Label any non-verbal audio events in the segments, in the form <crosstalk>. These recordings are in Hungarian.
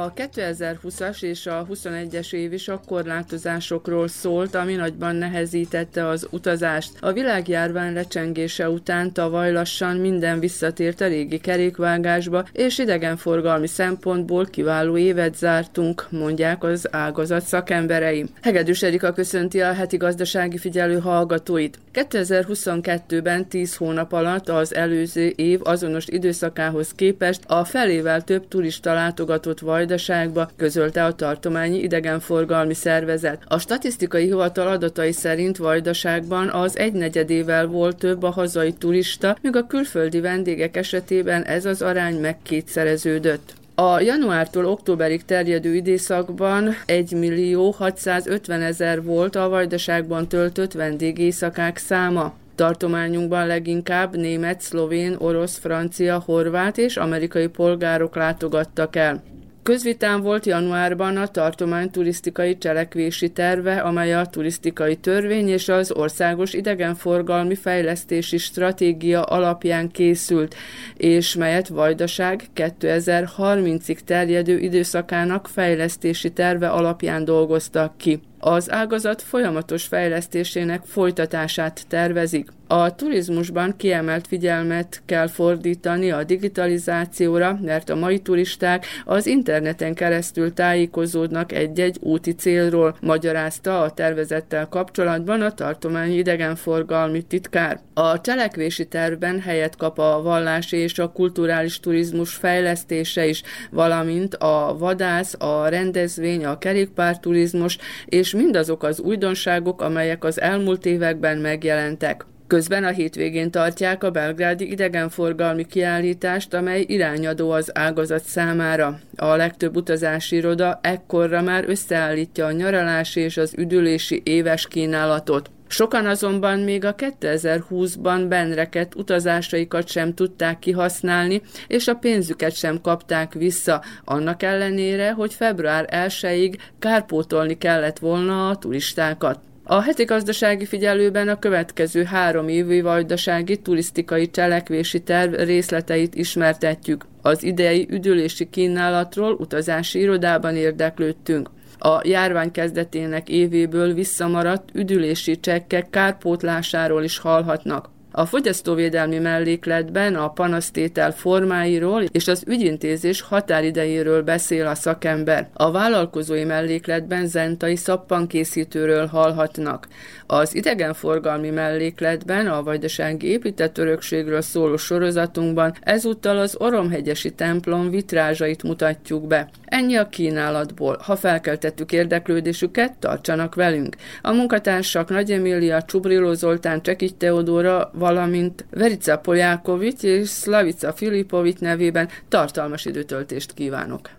A 2020-as és a 21-es év is a korlátozásokról szólt, ami nagyban nehezítette az utazást. A világjárvány lecsengése után tavaly lassan minden visszatért a régi kerékvágásba, és idegenforgalmi szempontból kiváló évet zártunk, mondják az ágazat szakemberei. Hegedűs Erika köszönti a heti gazdasági figyelő hallgatóit. 2022-ben 10 hónap alatt az előző év azonos időszakához képest a felével több turista látogatott Vajdaságba, közölte a tartományi idegenforgalmi szervezet. A statisztikai hivatal adatai szerint Vajdaságban az egynegyedével volt több a hazai turista, míg a külföldi vendégek esetében ez az arány megkétszereződött. A januártól októberig terjedő időszakban 1 millió 650 ezer volt a Vajdaságban töltött vendégészakák száma. Tartományunkban leginkább német, szlovén, orosz, francia, horvát és amerikai polgárok látogattak el. Közvitán volt januárban a tartomány turisztikai cselekvési terve, amely a turisztikai törvény és az országos idegenforgalmi fejlesztési stratégia alapján készült, és melyet Vajdaság 2030-ig terjedő időszakának fejlesztési terve alapján dolgoztak ki. Az ágazat folyamatos fejlesztésének folytatását tervezik. A turizmusban kiemelt figyelmet kell fordítani a digitalizációra, mert a mai turisták az interneten keresztül tájékozódnak egy-egy úti célról, magyarázta a tervezettel kapcsolatban a tartományi idegenforgalmi titkár. A cselekvési tervben helyet kap a vallási és a kulturális turizmus fejlesztése is, valamint a vadász, a rendezvény, a kerékpárturizmus és mindazok az újdonságok, amelyek az elmúlt években megjelentek. Közben a hétvégén tartják a belgrádi idegenforgalmi kiállítást, amely irányadó az ágazat számára. A legtöbb utazási iroda ekkorra már összeállítja a nyaralási és az üdülési éves kínálatot. Sokan azonban még a 2020-ban benreket utazásaikat sem tudták kihasználni, és a pénzüket sem kapták vissza, annak ellenére, hogy február 1-ig kárpótolni kellett volna a turistákat. A heti gazdasági figyelőben a következő három évi vajdasági turisztikai cselekvési terv részleteit ismertetjük. Az idei üdülési kínálatról utazási irodában érdeklődtünk. A járvány kezdetének évéből visszamaradt üdülési csekkek kárpótlásáról is hallhatnak. A fogyasztóvédelmi mellékletben a panasztétel formáiról és az ügyintézés határidejéről beszél a szakember. A vállalkozói mellékletben zentai szappankészítőről hallhatnak. Az idegenforgalmi mellékletben a vajdasági épített örökségről szóló sorozatunkban ezúttal az Oromhegyesi templom vitrázsait mutatjuk be. Ennyi a kínálatból. Ha felkeltettük érdeklődésüket, tartsanak velünk. A munkatársak Nagy Emília, Csubriló Zoltán, Csekigy Teodóra, valamint Verica Poljákovics és Slavica Filipovics nevében tartalmas időtöltést kívánok.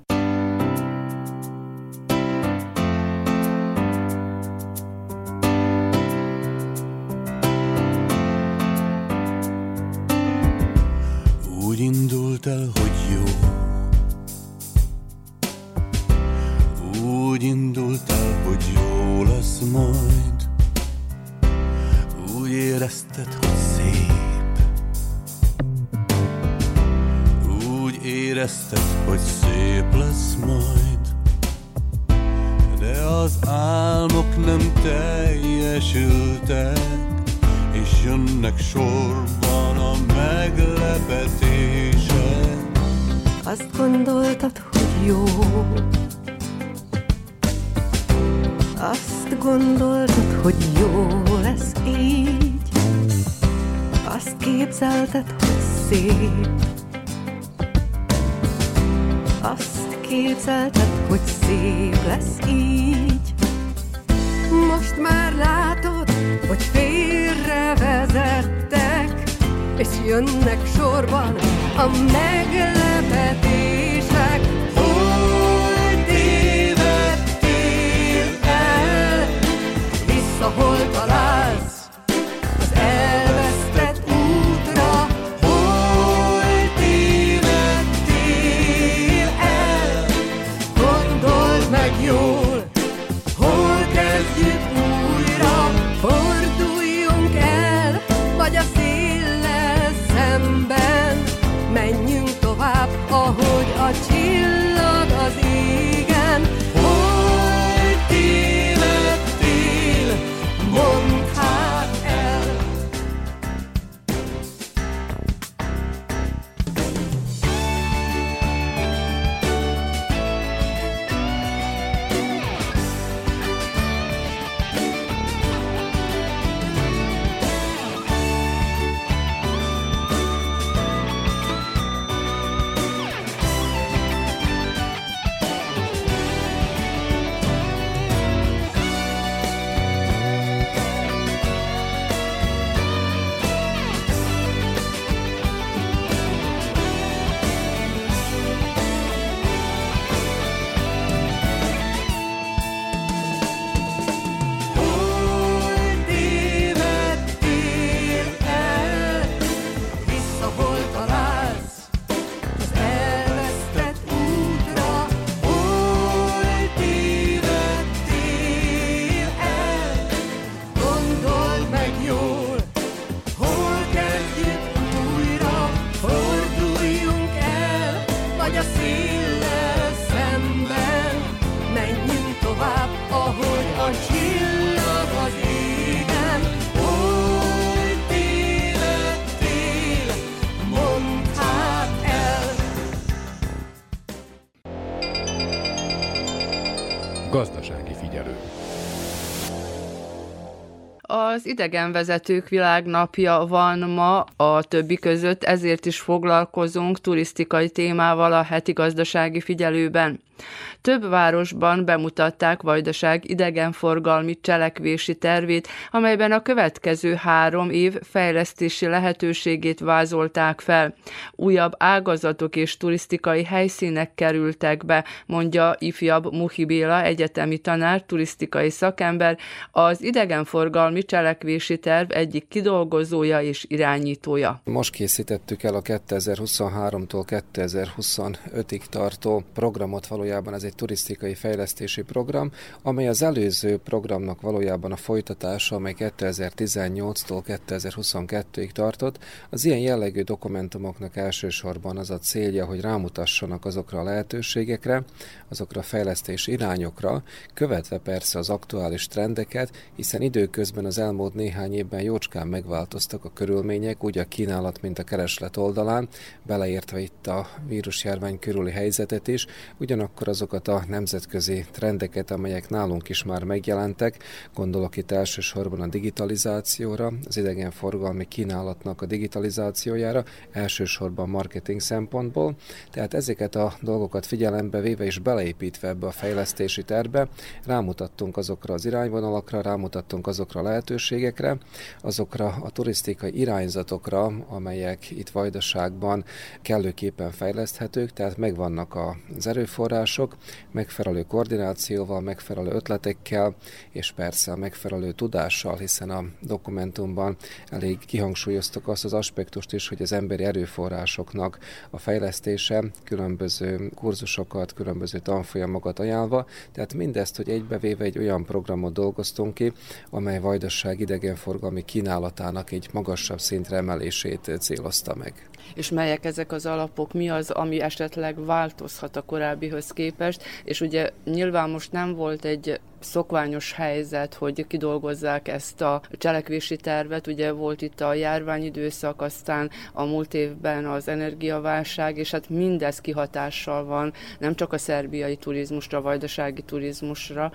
Az idegenvezetők világnapja van ma a többi között, ezért is foglalkozunk turisztikai témával a heti gazdasági figyelőben. Több városban bemutatták Vajdaság idegenforgalmi cselekvési tervét, amelyben a következő három év fejlesztési lehetőségét vázolták fel. Újabb ágazatok és turisztikai helyszínek kerültek be, mondja ifjabb Muhi Béla, egyetemi tanár, turisztikai szakember, az idegenforgalmi cselekvési terv egyik kidolgozója és irányítója. Most készítettük el a 2023-tól 2025-ig tartó programot valójában ez egy turisztikai fejlesztési program, amely az előző programnak valójában a folytatása, amely 2018-tól 2022-ig tartott. Az ilyen jellegű dokumentumoknak elsősorban az a célja, hogy rámutassanak azokra a lehetőségekre, azokra a fejlesztési irányokra, követve persze az aktuális trendeket, hiszen időközben az elmúlt néhány évben jócskán megváltoztak a körülmények, úgy a kínálat, mint a kereslet oldalán, beleértve itt a vírusjárvány körüli helyzetet is, ugyanakkor akkor azokat a nemzetközi trendeket, amelyek nálunk is már megjelentek, gondolok itt elsősorban a digitalizációra, az idegenforgalmi kínálatnak a digitalizációjára, elsősorban marketing szempontból, tehát ezeket a dolgokat figyelembe véve és beleépítve ebbe a fejlesztési terbe, rámutattunk azokra az irányvonalakra, rámutattunk azokra a lehetőségekre, azokra a turisztikai irányzatokra, amelyek itt Vajdaságban kellőképpen fejleszthetők, tehát megvannak az erőforrások, megfelelő koordinációval, megfelelő ötletekkel, és persze a megfelelő tudással, hiszen a dokumentumban elég kihangsúlyoztuk azt az aspektust is, hogy az emberi erőforrásoknak a fejlesztése különböző kurzusokat, különböző tanfolyamokat ajánlva, tehát mindezt, hogy egybevéve egy olyan programot dolgoztunk ki, amely Vajdaság idegenforgalmi kínálatának egy magasabb szintre emelését célozta meg. És melyek ezek az alapok? Mi az, ami esetleg változhat a korábbihoz képest, és ugye nyilván most nem volt egy szokványos helyzet, hogy kidolgozzák ezt a cselekvési tervet. Ugye volt itt a járványidőszak, aztán a múlt évben az energiaválság, és hát mindez kihatással van nem csak a szerbiai turizmusra, vajdasági turizmusra,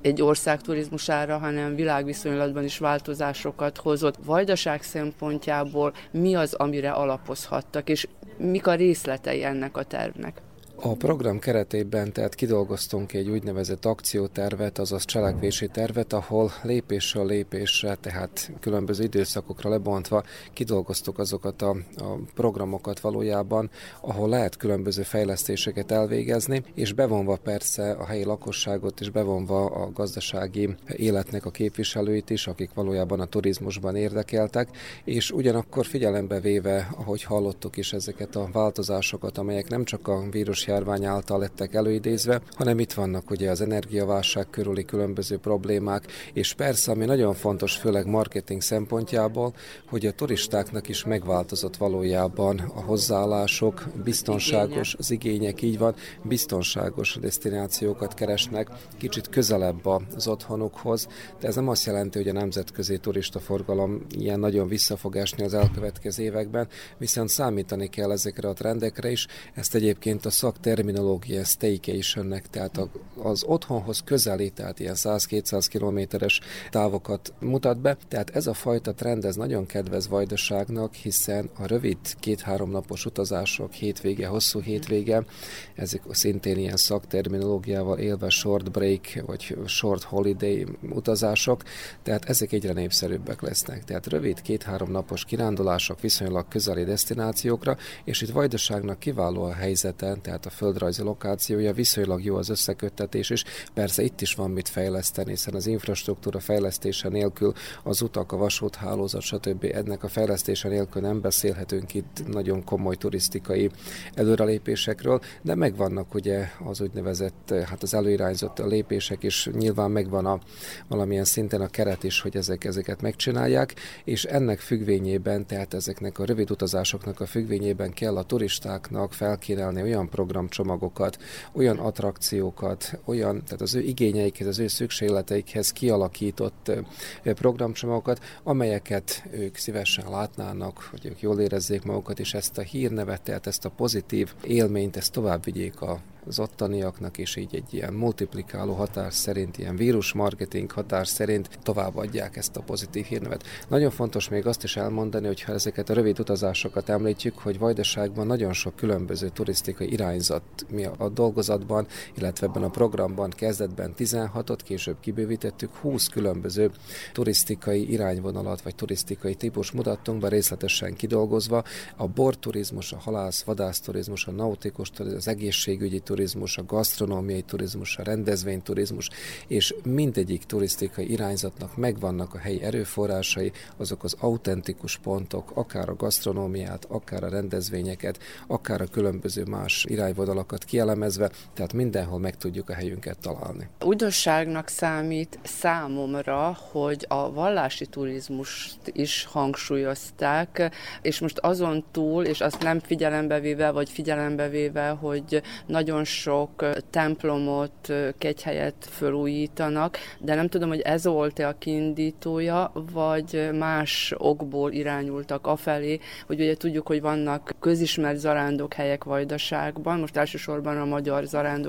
egy ország turizmusára, hanem világviszonylatban is változásokat hozott. Vajdaság szempontjából mi az, amire alapozhattak, és mik a részletei ennek a tervnek? A program keretében tehát kidolgoztunk egy úgynevezett akciótervet, azaz cselekvési tervet, ahol lépésről lépésre, tehát különböző időszakokra lebontva kidolgoztuk azokat a, a programokat valójában, ahol lehet különböző fejlesztéseket elvégezni, és bevonva persze a helyi lakosságot, és bevonva a gazdasági életnek a képviselőit is, akik valójában a turizmusban érdekeltek, és ugyanakkor figyelembe véve, ahogy hallottuk is ezeket a változásokat, amelyek nem csak a vírus járvány által lettek előidézve, hanem itt vannak ugye az energiaválság körüli különböző problémák, és persze, ami nagyon fontos, főleg marketing szempontjából, hogy a turistáknak is megváltozott valójában a hozzáállások, biztonságos, az igények így van, biztonságos destinációkat keresnek, kicsit közelebb az otthonukhoz, de ez nem azt jelenti, hogy a nemzetközi turista forgalom ilyen nagyon vissza fog esni az elkövetkező években, viszont számítani kell ezekre a trendekre is, ezt egyébként a szak terminológia staycationnek, tehát az otthonhoz közeli, tehát ilyen 100-200 kilométeres távokat mutat be. Tehát ez a fajta trend, ez nagyon kedvez Vajdaságnak, hiszen a rövid két-három napos utazások, hétvége, hosszú hétvége, ezek szintén ilyen szakterminológiával élve short break, vagy short holiday utazások, tehát ezek egyre népszerűbbek lesznek. Tehát rövid két-három napos kirándulások viszonylag közeli destinációkra, és itt Vajdaságnak kiváló a helyzete, tehát a földrajzi lokációja, viszonylag jó az összeköttetés is. Persze itt is van mit fejleszteni, hiszen az infrastruktúra fejlesztése nélkül az utak, a vasúthálózat, stb. ennek a fejlesztése nélkül nem beszélhetünk itt nagyon komoly turisztikai előrelépésekről, de megvannak ugye az úgynevezett, hát az előirányzott lépések, és nyilván megvan a valamilyen szinten a keret is, hogy ezek, ezeket megcsinálják, és ennek függvényében, tehát ezeknek a rövid utazásoknak a függvényében kell a turistáknak felkínálni olyan program programcsomagokat, olyan attrakciókat, olyan, tehát az ő igényeikhez, az ő szükségleteikhez kialakított programcsomagokat, amelyeket ők szívesen látnának, hogy ők jól érezzék magukat, és ezt a hírnevet, tehát ezt a pozitív élményt, ezt tovább vigyék a az ottaniaknak, és így egy ilyen multiplikáló hatás szerint, ilyen vírus marketing hatás szerint továbbadják ezt a pozitív hírnevet. Nagyon fontos még azt is elmondani, hogy ha ezeket a rövid utazásokat említjük, hogy Vajdaságban nagyon sok különböző turisztikai irányzat mi a dolgozatban, illetve ebben a programban kezdetben 16-ot, később kibővítettük, 20 különböző turisztikai irányvonalat vagy turisztikai típus mutattunk be részletesen kidolgozva. A borturizmus, a halász, vadászturizmus, a nautikus turizmus, az egészségügyi turizmus, a gasztronómiai turizmus, a rendezvényturizmus, és mindegyik turisztikai irányzatnak megvannak a helyi erőforrásai, azok az autentikus pontok, akár a gasztronómiát, akár a rendezvényeket, akár a különböző más irányvonalakat kielemezve, tehát mindenhol meg tudjuk a helyünket találni. Újdonságnak számít számomra, hogy a vallási turizmust is hangsúlyozták, és most azon túl, és azt nem figyelembe véve, vagy figyelembe véve, hogy nagyon sok templomot, kegyhelyet fölújítanak, de nem tudom, hogy ez volt-e a kiindítója, vagy más okból irányultak afelé, hogy ugye tudjuk, hogy vannak közismert helyek Vajdaságban, most elsősorban a magyar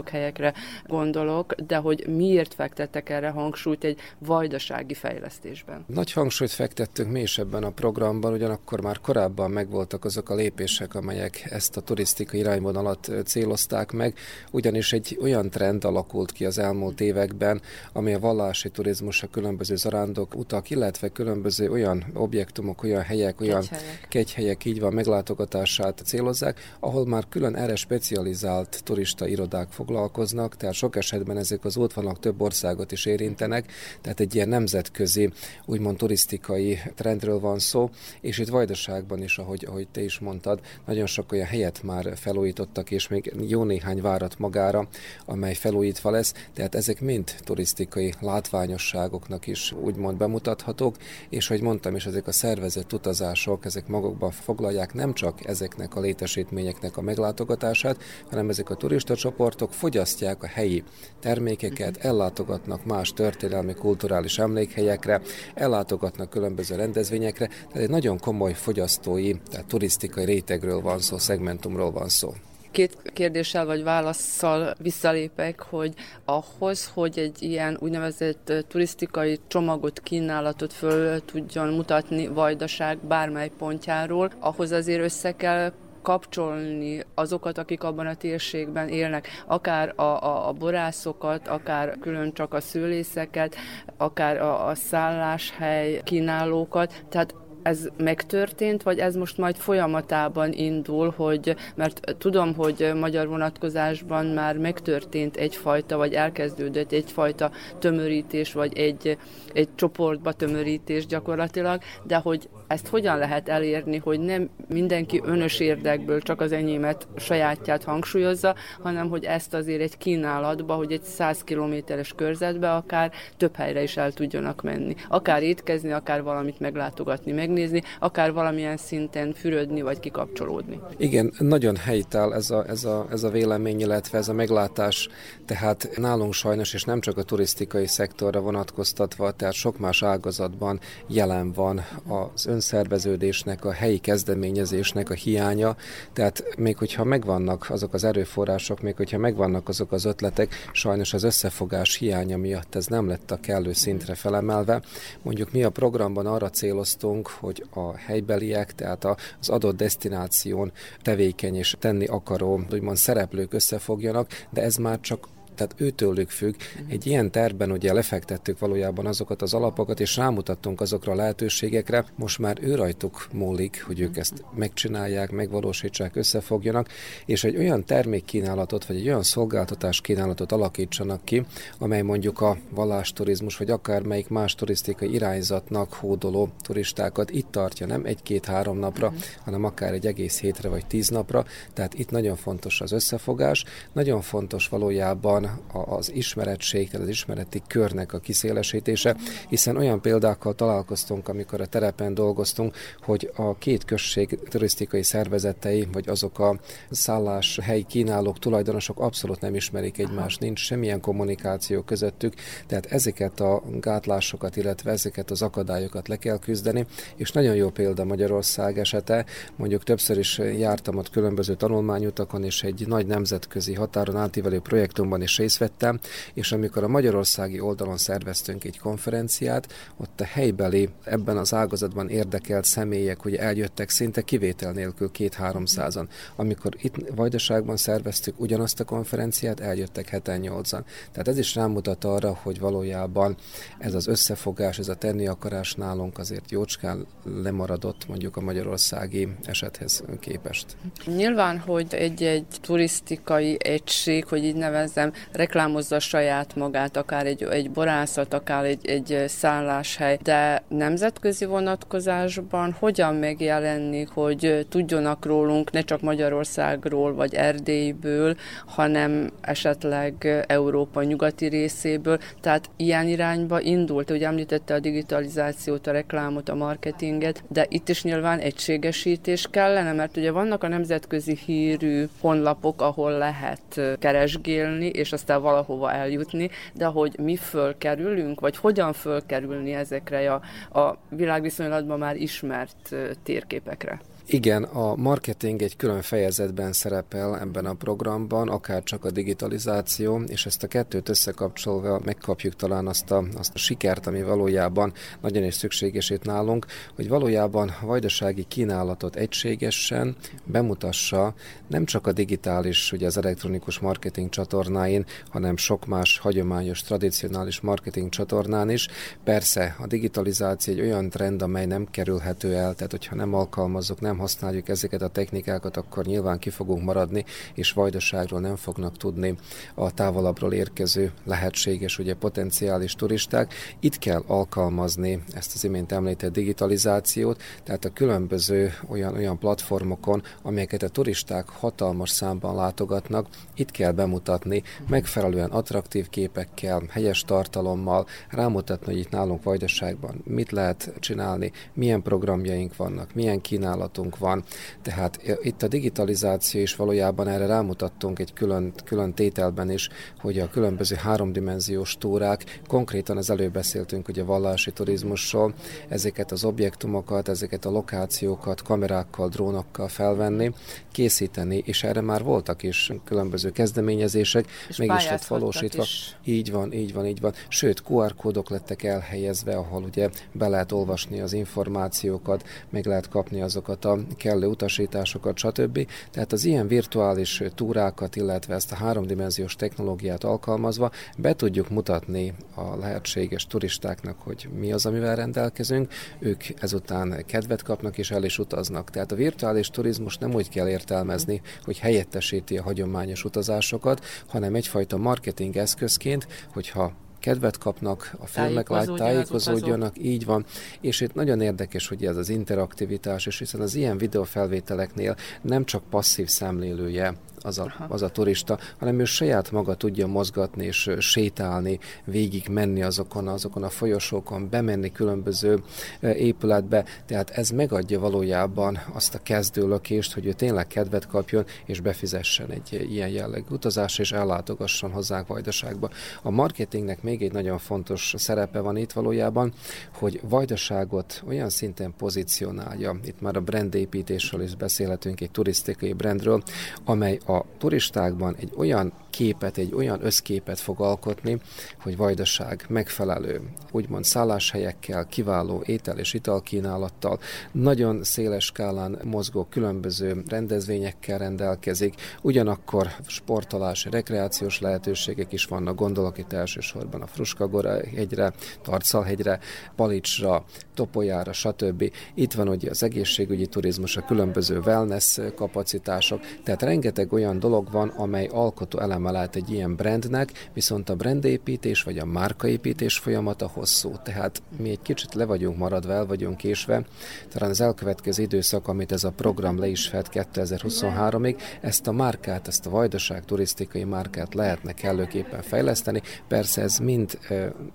helyekre gondolok, de hogy miért fektettek erre hangsúlyt egy vajdasági fejlesztésben? Nagy hangsúlyt fektettünk mi is ebben a programban, ugyanakkor már korábban megvoltak azok a lépések, amelyek ezt a turisztikai irányvonalat célozták meg, ugyanis egy olyan trend alakult ki az elmúlt években, ami a vallási turizmus, a különböző zarándok utak, illetve különböző olyan objektumok, olyan helyek, olyan kegyhelyek, kegyhelyek így van meglátogatását célozzák, ahol már külön erre specializált turista irodák foglalkoznak, tehát sok esetben ezek az útvonalak több országot is érintenek, tehát egy ilyen nemzetközi, úgymond turisztikai trendről van szó, és itt Vajdaságban is, ahogy, ahogy te is mondtad, nagyon sok olyan helyet már felújítottak, és még jó néhány várat magára, amely felújítva lesz, tehát ezek mind turisztikai látványosságoknak is úgymond bemutathatók, és hogy mondtam is, ezek a szervezett utazások, ezek magukban foglalják nem csak ezeknek a létesítményeknek a meglátogatását, hanem ezek a turista csoportok fogyasztják a helyi termékeket, mhm. ellátogatnak más történelmi, kulturális emlékhelyekre, ellátogatnak különböző rendezvényekre, tehát egy nagyon komoly fogyasztói, tehát turisztikai rétegről van szó, szegmentumról van szó két kérdéssel vagy válaszsal visszalépek, hogy ahhoz, hogy egy ilyen úgynevezett turisztikai csomagot, kínálatot föl tudjon mutatni Vajdaság bármely pontjáról, ahhoz azért össze kell kapcsolni azokat, akik abban a térségben élnek, akár a, a, a borászokat, akár külön csak a szőlészeket, akár a, a szálláshely kínálókat, tehát ez megtörtént, vagy ez most majd folyamatában indul, hogy, mert tudom, hogy magyar vonatkozásban már megtörtént egyfajta, vagy elkezdődött egyfajta tömörítés, vagy egy, egy csoportba tömörítés gyakorlatilag, de hogy ezt hogyan lehet elérni, hogy nem mindenki önös érdekből csak az enyémet, sajátját hangsúlyozza, hanem hogy ezt azért egy kínálatba, hogy egy 100 kilométeres körzetbe akár több helyre is el tudjanak menni. Akár étkezni, akár valamit meglátogatni, megnézni, akár valamilyen szinten fürödni vagy kikapcsolódni. Igen, nagyon helytáll ez a, ez, a, ez a vélemény, illetve ez a meglátás. Tehát nálunk sajnos, és nem csak a turisztikai szektorra vonatkoztatva, tehát sok más ágazatban jelen van az ön önszerveződésnek, a helyi kezdeményezésnek a hiánya, tehát még hogyha megvannak azok az erőforrások, még hogyha megvannak azok az ötletek, sajnos az összefogás hiánya miatt ez nem lett a kellő szintre felemelve. Mondjuk mi a programban arra céloztunk, hogy a helybeliek, tehát az adott destináción tevékeny és tenni akaró, úgymond szereplők összefogjanak, de ez már csak tehát őtőlük függ. Egy ilyen tervben ugye lefektettük valójában azokat az alapokat, és rámutattunk azokra a lehetőségekre. Most már ő rajtuk múlik, hogy ők ezt megcsinálják, megvalósítsák, összefogjanak, és egy olyan termékkínálatot, vagy egy olyan szolgáltatás kínálatot alakítsanak ki, amely mondjuk a vallásturizmus, vagy akár melyik más turisztikai irányzatnak hódoló turistákat itt tartja, nem egy-két-három napra, uh-huh. hanem akár egy egész hétre vagy tíz napra. Tehát itt nagyon fontos az összefogás, nagyon fontos valójában az ismeretség, tehát az ismereti körnek a kiszélesítése, hiszen olyan példákkal találkoztunk, amikor a terepen dolgoztunk, hogy a két község turisztikai szervezetei, vagy azok a szállás helyi kínálók, tulajdonosok abszolút nem ismerik egymást, nincs semmilyen kommunikáció közöttük, tehát ezeket a gátlásokat, illetve ezeket az akadályokat le kell küzdeni, és nagyon jó példa Magyarország esete, mondjuk többször is jártam ott különböző tanulmányutakon, és egy nagy nemzetközi határon átívelő projektumban is részt vettem, és amikor a magyarországi oldalon szerveztünk egy konferenciát, ott a helybeli, ebben az ágazatban érdekelt személyek, hogy eljöttek szinte kivétel nélkül két-háromszázan. Amikor itt Vajdaságban szerveztük ugyanazt a konferenciát, eljöttek heten nyolcan. Tehát ez is rámutat arra, hogy valójában ez az összefogás, ez a tenni akarás nálunk azért jócskán lemaradott mondjuk a magyarországi esethez képest. Nyilván, hogy egy-egy turisztikai egység, hogy így nevezzem, reklámozza saját magát, akár egy, egy borászat, akár egy, egy szálláshely, de nemzetközi vonatkozásban hogyan megjelenni, hogy tudjonak rólunk ne csak Magyarországról vagy Erdélyből, hanem esetleg Európa nyugati részéből, tehát ilyen irányba indult, ugye említette a digitalizációt, a reklámot, a marketinget, de itt is nyilván egységesítés kellene, mert ugye vannak a nemzetközi hírű honlapok, ahol lehet keresgélni, és aztán valahova eljutni, de hogy mi fölkerülünk, vagy hogyan fölkerülni ezekre a, a világviszonylatban már ismert térképekre? Igen, a marketing egy külön fejezetben szerepel ebben a programban, akár csak a digitalizáció, és ezt a kettőt összekapcsolva megkapjuk talán azt a, azt a sikert, ami valójában nagyon is szükséges itt nálunk, hogy valójában vajdasági kínálatot egységesen bemutassa nem csak a digitális, ugye az elektronikus marketing csatornáin, hanem sok más hagyományos, tradicionális marketing csatornán is. Persze a digitalizáció egy olyan trend, amely nem kerülhető el, tehát hogyha nem alkalmazok, nem használjuk ezeket a technikákat, akkor nyilván ki fogunk maradni, és vajdaságról nem fognak tudni a távolabbról érkező lehetséges, ugye potenciális turisták. Itt kell alkalmazni ezt az imént említett digitalizációt, tehát a különböző olyan, olyan platformokon, amelyeket a turisták hatalmas számban látogatnak, itt kell bemutatni megfelelően attraktív képekkel, helyes tartalommal, rámutatni, hogy itt nálunk Vajdaságban mit lehet csinálni, milyen programjaink vannak, milyen kínálatunk nálunk van. Tehát itt a digitalizáció is valójában erre rámutattunk egy külön, külön tételben is, hogy a különböző háromdimenziós túrák, konkrétan az előbb beszéltünk ugye vallási turizmusról, ezeket az objektumokat, ezeket a lokációkat kamerákkal, drónokkal felvenni, készíteni, és erre már voltak is különböző kezdeményezések, és meg is lett valósítva. Is. Így van, így van, így van. Sőt, QR kódok lettek elhelyezve, ahol ugye be lehet olvasni az információkat, meg lehet kapni azokat a kellő utasításokat, stb. Tehát az ilyen virtuális túrákat, illetve ezt a háromdimenziós technológiát alkalmazva be tudjuk mutatni a lehetséges turistáknak, hogy mi az, amivel rendelkezünk, ők ezután kedvet kapnak és el is utaznak. Tehát a virtuális turizmus nem úgy kell értelmezni, hogy helyettesíti a hagyományos utazásokat, hanem egyfajta marketing eszközként, hogyha kedvet kapnak, a filmek lát, tájékozódjanak, így van. És itt nagyon érdekes, hogy ez az interaktivitás, és hiszen az ilyen videófelvételeknél nem csak passzív szemlélője az a, az a turista, hanem ő saját maga tudja mozgatni és sétálni, végig menni azokon, azokon a folyosókon, bemenni különböző épületbe, tehát ez megadja valójában azt a kezdőlökést, hogy ő tényleg kedvet kapjon, és befizessen egy ilyen jellegű utazásra, és ellátogasson hozzánk Vajdaságba. A marketingnek még egy nagyon fontos szerepe van itt valójában, hogy Vajdaságot olyan szinten pozícionálja, itt már a brandépítésről is beszélhetünk, egy turisztikai brandről, amely a turistákban egy olyan képet, egy olyan összképet fog alkotni, hogy Vajdaság megfelelő, úgymond szálláshelyekkel, kiváló étel és italkínálattal, nagyon széles skálán mozgó különböző rendezvényekkel rendelkezik, ugyanakkor sportolási, rekreációs lehetőségek is vannak, gondolok itt elsősorban a Fruskagora hegyre, Tarcalhegyre, Palicsra, Topolyára, stb. Itt van ugye az egészségügyi turizmus, a különböző wellness kapacitások, tehát rengeteg olyan dolog van, amely alkotó elem lehet egy ilyen brandnek, viszont a brandépítés vagy a márkaépítés folyamata hosszú. Tehát mi egy kicsit le vagyunk maradva, el vagyunk késve. Talán az elkövetkező időszak, amit ez a program le is fed 2023-ig, ezt a márkát, ezt a vajdaság turisztikai márkát lehetne kellőképpen fejleszteni. Persze ez mind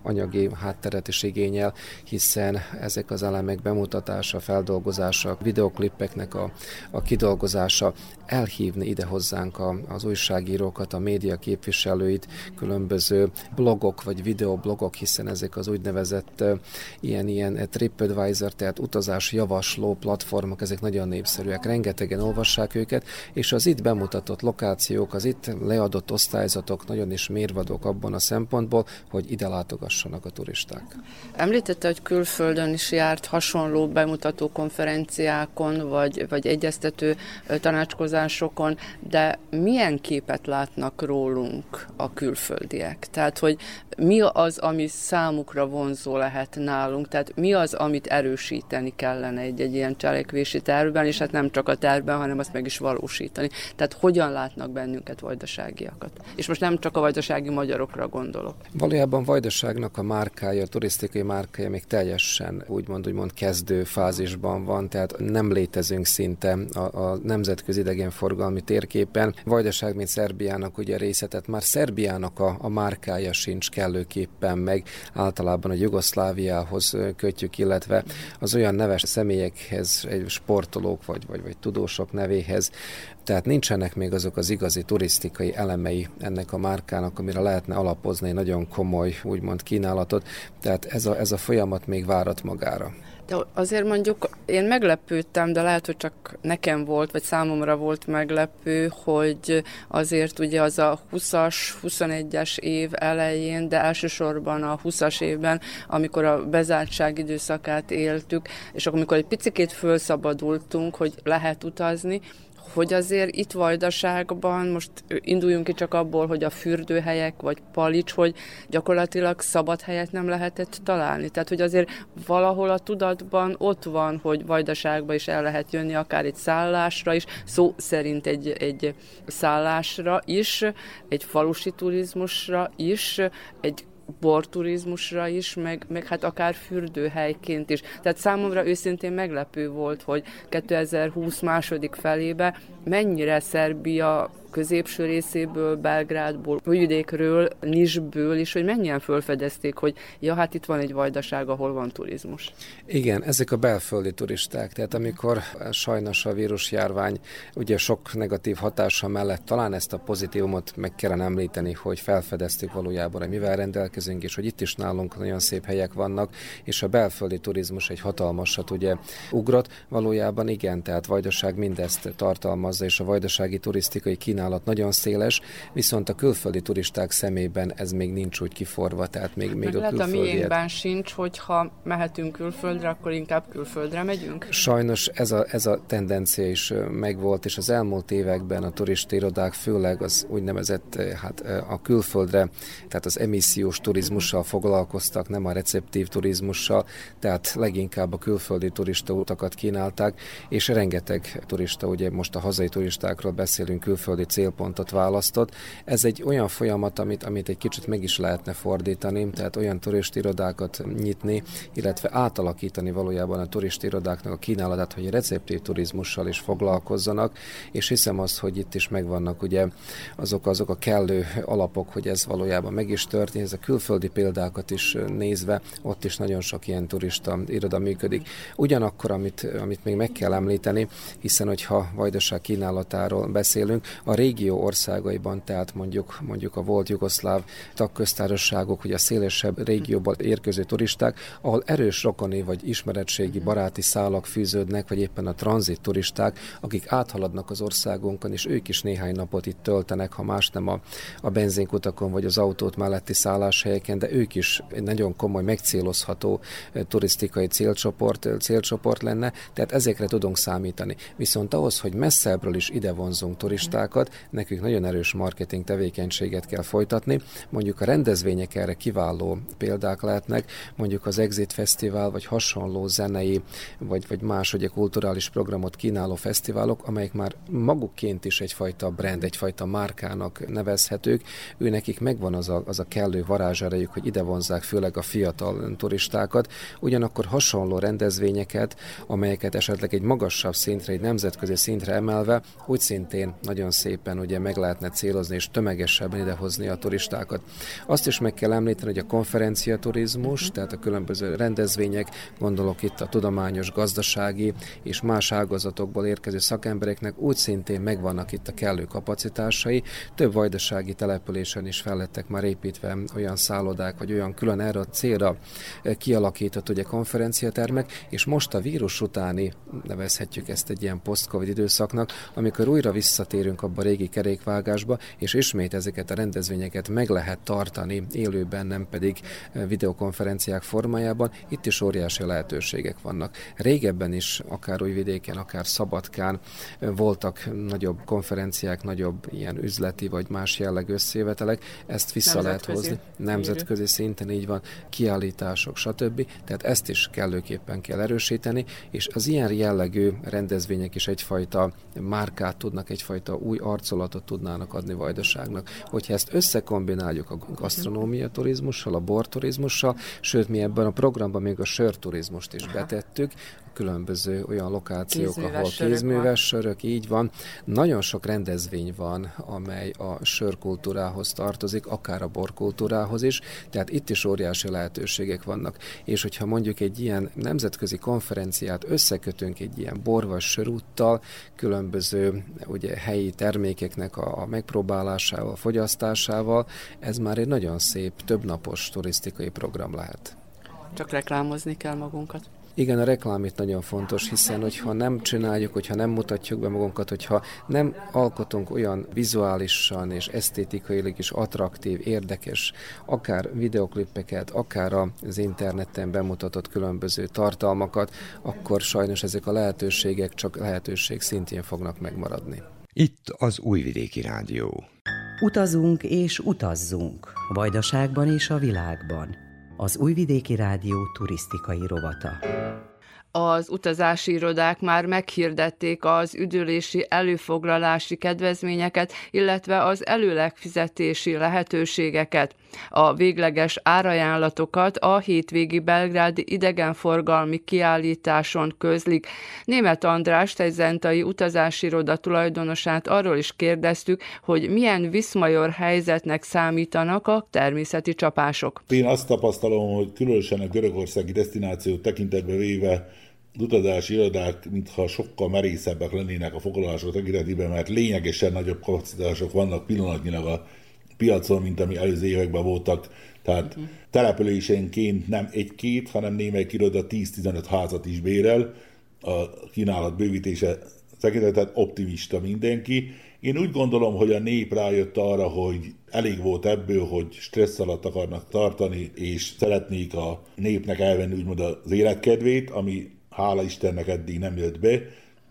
anyagi hátteret is igényel, hiszen ezek az elemek bemutatása, feldolgozása, videoklippeknek a, a kidolgozása, elhívni ide hozzánk a, az újságírókat, a média képviselőit, különböző blogok vagy videoblogok, hiszen ezek az úgynevezett ilyen-ilyen TripAdvisor, tehát utazás javasló platformok, ezek nagyon népszerűek, rengetegen olvassák őket, és az itt bemutatott lokációk, az itt leadott osztályzatok nagyon is mérvadók abban a szempontból, hogy ide látogassanak a turisták. Említette, hogy külföldön is járt hasonló bemutató konferenciákon, vagy, vagy egyeztető tanácskozásokon, de milyen képet látnak rólunk a külföldiek? Tehát, hogy mi az, ami számukra vonzó lehet nálunk, tehát mi az, amit erősíteni kellene egy-egy ilyen cselekvési tervben, és hát nem csak a tervben, hanem azt meg is valósítani. Tehát hogyan látnak bennünket vajdaságiakat? És most nem csak a vajdasági magyarokra gondolok. Valójában vajdaságnak a márkája, a turisztikai márkája még teljesen úgymond, úgymond kezdő fázisban van, tehát nem létezünk szinte a, a nemzetközi idegenforgalmi térképen. Vajdaság, mint Szerbiának ugye részletet, már Szerbiának a, a márkája sincs kellőképpen meg, általában a Jugoszláviához kötjük, illetve az olyan neves személyekhez, egy sportolók vagy, vagy, vagy tudósok nevéhez, tehát nincsenek még azok az igazi turisztikai elemei ennek a márkának, amire lehetne alapozni egy nagyon komoly, úgymond kínálatot. Tehát ez a, ez a folyamat még várat magára. De azért mondjuk én meglepődtem, de lehet, hogy csak nekem volt, vagy számomra volt meglepő, hogy azért ugye az a 20-as, 21-es év elején, de elsősorban a 20-as évben, amikor a bezártság időszakát éltük, és akkor amikor egy picikét fölszabadultunk, hogy lehet utazni, hogy azért itt Vajdaságban, most induljunk ki csak abból, hogy a fürdőhelyek vagy palics, hogy gyakorlatilag szabad helyet nem lehetett találni. Tehát, hogy azért valahol a tudatban ott van, hogy Vajdaságba is el lehet jönni, akár egy szállásra is, szó szerint egy, egy szállásra is, egy falusi turizmusra is, egy borturizmusra is, meg, meg hát akár fürdőhelyként is. Tehát számomra őszintén meglepő volt, hogy 2020 második felébe mennyire Szerbia középső részéből, Belgrádból, vidékről, Nisből is, hogy mennyien fölfedezték, hogy ja, hát itt van egy vajdaság, ahol van turizmus. Igen, ezek a belföldi turisták, tehát amikor sajnos a vírusjárvány ugye sok negatív hatása mellett talán ezt a pozitívumot meg kellene említeni, hogy felfedezték valójában, hogy mivel rendelkezünk, és hogy itt is nálunk nagyon szép helyek vannak, és a belföldi turizmus egy hatalmasat ugye ugrott, valójában igen, tehát Vajdaság mindezt tartalmazza, és a vajdasági turisztikai kínálat kínálat nagyon széles, viszont a külföldi turisták szemében ez még nincs úgy kiforva, tehát még, még a külföldiet... a miénkben sincs, hogyha mehetünk külföldre, akkor inkább külföldre megyünk? Sajnos ez a, ez a tendencia is megvolt, és az elmúlt években a irodák főleg az úgynevezett hát a külföldre, tehát az emissziós turizmussal foglalkoztak, nem a receptív turizmussal, tehát leginkább a külföldi turista utakat kínálták, és rengeteg turista, ugye most a hazai turistákról beszélünk, külföldi célpontot választott. Ez egy olyan folyamat, amit, amit egy kicsit meg is lehetne fordítani, tehát olyan turistirodákat nyitni, illetve átalakítani valójában a turistirodáknak a kínálatát, hogy receptív turizmussal is foglalkozzanak, és hiszem azt, hogy itt is megvannak ugye azok, azok a kellő alapok, hogy ez valójában meg is történik. Ez a külföldi példákat is nézve, ott is nagyon sok ilyen turista iroda működik. Ugyanakkor, amit, amit még meg kell említeni, hiszen hogyha vajdaság kínálatáról beszélünk, a régió országaiban, tehát mondjuk, mondjuk a volt jugoszláv tagköztársaságok, hogy a szélesebb régióban érkező turisták, ahol erős rokoni vagy ismeretségi baráti szálak fűződnek, vagy éppen a tranzit turisták, akik áthaladnak az országunkon, és ők is néhány napot itt töltenek, ha más nem a, a benzinkutakon vagy az autót melletti szálláshelyeken, de ők is egy nagyon komoly, megcélozható turisztikai célcsoport, célcsoport lenne, tehát ezekre tudunk számítani. Viszont ahhoz, hogy messzebbről is ide vonzunk turistákat, nekünk nagyon erős marketing tevékenységet kell folytatni. Mondjuk a rendezvények erre kiváló példák lehetnek, mondjuk az Exit Fesztivál, vagy hasonló zenei, vagy, vagy más ugye kulturális programot kínáló fesztiválok, amelyek már magukként is egyfajta brand, egyfajta márkának nevezhetők, ő nekik megvan az a, az a kellő varázserejük, hogy ide vonzák főleg a fiatal turistákat, ugyanakkor hasonló rendezvényeket, amelyeket esetleg egy magasabb szintre, egy nemzetközi szintre emelve, úgy szintén nagyon szépen ugye meg lehetne célozni és tömegesebben idehozni a turistákat. Azt is meg kell említeni, hogy a konferencia turizmus, tehát a különböző rendezvények, gondolok itt a tudományos, gazdasági és más ágazatokból érkező szakembereknek úgy szintén megvannak itt a kellő kapacitásai. Több vajdasági településen is fellettek már építve olyan szállodák, vagy olyan külön erre a célra kialakított ugye konferenciatermek, és most a vírus utáni, nevezhetjük ezt egy ilyen post-covid időszaknak, amikor újra visszatérünk abba régi kerékvágásba, és ismét ezeket a rendezvényeket meg lehet tartani élőben, nem pedig videokonferenciák formájában, itt is óriási lehetőségek vannak. Régebben is, akár Újvidéken, akár Szabadkán voltak nagyobb konferenciák, nagyobb ilyen üzleti vagy más jellegű összejövetelek, ezt vissza lehet hozni. Nemzetközi szinten így van, kiállítások, stb. Tehát ezt is kellőképpen kell erősíteni, és az ilyen jellegű rendezvények is egyfajta márkát tudnak, egyfajta új arcolatot tudnának adni Vajdaságnak. Hogyha ezt összekombináljuk a gasztronómia turizmussal, a borturizmussal, sőt mi ebben a programban még a sörturizmust is betettük, különböző olyan lokációk, kézműves ahol kézműves sörök, sörök, így van. Nagyon sok rendezvény van, amely a sörkultúrához tartozik, akár a borkultúrához is, tehát itt is óriási lehetőségek vannak. És hogyha mondjuk egy ilyen nemzetközi konferenciát összekötünk egy ilyen bor vagy sörúttal, különböző ugye, helyi termékeknek a, a megpróbálásával, fogyasztásával, ez már egy nagyon szép, többnapos turisztikai program lehet. Csak reklámozni kell magunkat. Igen, a reklám itt nagyon fontos, hiszen hogyha nem csináljuk, hogyha nem mutatjuk be magunkat, hogyha nem alkotunk olyan vizuálisan és esztétikailag is attraktív, érdekes, akár videoklippeket, akár az interneten bemutatott különböző tartalmakat, akkor sajnos ezek a lehetőségek csak lehetőség szintén fognak megmaradni. Itt az Újvidéki Rádió. Utazunk és utazzunk, Vajdaságban és a világban az Újvidéki Rádió turisztikai rovata az utazási irodák már meghirdették az üdülési előfoglalási kedvezményeket, illetve az előlegfizetési lehetőségeket. A végleges árajánlatokat a hétvégi belgrádi idegenforgalmi kiállításon közlik. Német András, egy zentai utazási iroda tulajdonosát arról is kérdeztük, hogy milyen viszmajor helyzetnek számítanak a természeti csapások. Én azt tapasztalom, hogy különösen a görögországi destinációt tekintetbe véve utazási irodák mintha sokkal merészebbek lennének a foglalások tekintetében, mert lényegesen nagyobb kapacitások vannak pillanatnyilag a piacon, mint ami előző években voltak. Tehát uh-huh. településenként nem egy-két, hanem némelyik iroda 10-15 házat is bérel. A kínálat bővítése tekintetben optimista mindenki. Én úgy gondolom, hogy a nép rájött arra, hogy elég volt ebből, hogy stressz alatt akarnak tartani, és szeretnék a népnek elvenni úgymond az életkedvét, ami hála Istennek eddig nem jött be,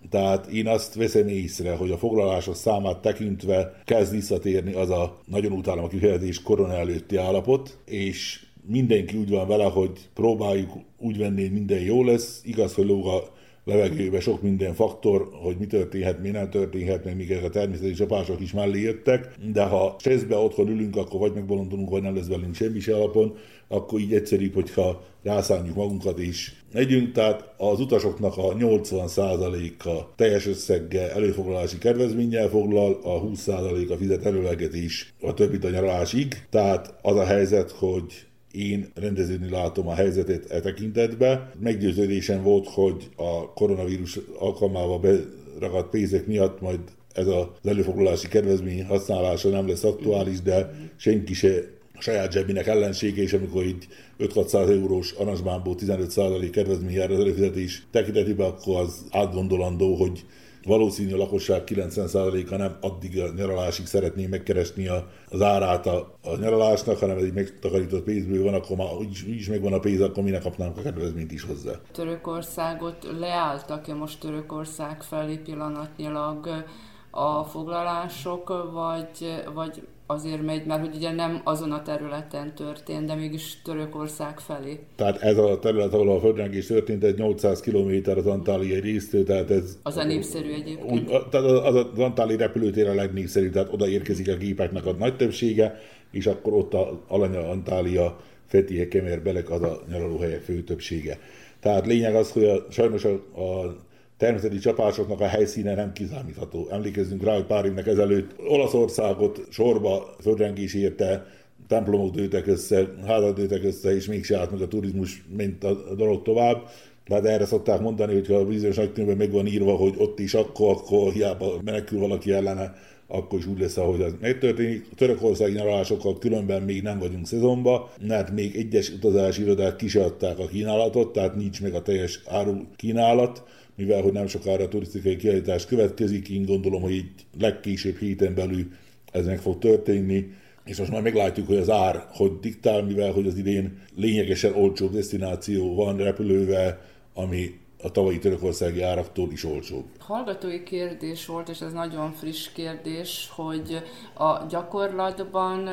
tehát én azt veszem észre, hogy a foglalások számát tekintve kezd visszatérni az a nagyon utálom a kifejezés korona előtti állapot, és mindenki úgy van vele, hogy próbáljuk úgy venni, hogy minden jó lesz, igaz, hogy lóg a levegőbe sok minden faktor, hogy mi történhet, mi nem történhet, meg még a természeti csapások is mellé jöttek, de ha stresszbe otthon ülünk, akkor vagy megbolondulunk, vagy nem lesz velünk semmi se alapon, akkor így egyszerűbb, hogyha rászálljuk magunkat és megyünk, tehát az utasoknak a 80%-a teljes összeggel előfoglalási kedvezménnyel foglal, a 20% a fizet előleget is, a többit a nyaralásig, tehát az a helyzet, hogy én rendeződni látom a helyzetet e tekintetbe. Meggyőződésem volt, hogy a koronavírus alkalmával beragadt pénzek miatt majd ez az előfoglalási kedvezmény használása nem lesz aktuális, de senki se a saját zsebének ellensége, és amikor így 5-600 eurós arancsbánból 15% kedvezmény jár az előfizetés tekintetében, akkor az átgondolandó, hogy valószínű a lakosság 90%-a nem addig a nyaralásig szeretné megkeresni a, az árát a, a nyaralásnak, hanem ez egy megtakarított pénzből van, akkor már úgyis, úgyis megvan a pénz, akkor minek kapnánk a kedvezményt is hozzá. Törökországot leálltak-e most Törökország felé pillanatnyilag a foglalások, vagy, vagy azért megy, mert hogy ugye nem azon a területen történt, de mégis Törökország felé. Tehát ez a terület, ahol a földrengés történt, egy 800 km az Antáliai résztől, tehát ez... Az a népszerű egyébként. Úgy, tehát az, az Antáli repülőtér a legnépszerűbb, tehát oda érkezik a gépeknek a nagy többsége, és akkor ott a Alanya, Antália, Fethiye, Kemer, Belek az a nyaralóhelyek fő többsége. Tehát lényeg az, hogy a, sajnos a, a természeti csapásoknak a helyszíne nem kiszámítható. Emlékezzünk rá, hogy pár évnek ezelőtt Olaszországot sorba földrengés érte, templomok dőltek össze, házak dőltek össze, és mégse állt meg a turizmus, mint a dolog tovább. Tehát erre szokták mondani, hogy ha a bizonyos nagykönyvben meg van írva, hogy ott is akkor, akkor hiába menekül valaki ellene, akkor is úgy lesz, ahogy az megtörténik. A törökországi nyaralásokkal különben még nem vagyunk szezonban, mert még egyes utazási irodák kisadták a kínálatot, tehát nincs meg a teljes áru kínálat mivel hogy nem sokára a turisztikai kiállítás következik, én gondolom, hogy így legkésőbb héten belül ez meg fog történni, és most már meglátjuk, hogy az ár hogy diktál, mivel hogy az idén lényegesen olcsóbb destináció van repülővel, ami a tavalyi törökországi áraktól is olcsóbb. Hallgatói kérdés volt, és ez nagyon friss kérdés, hogy a gyakorlatban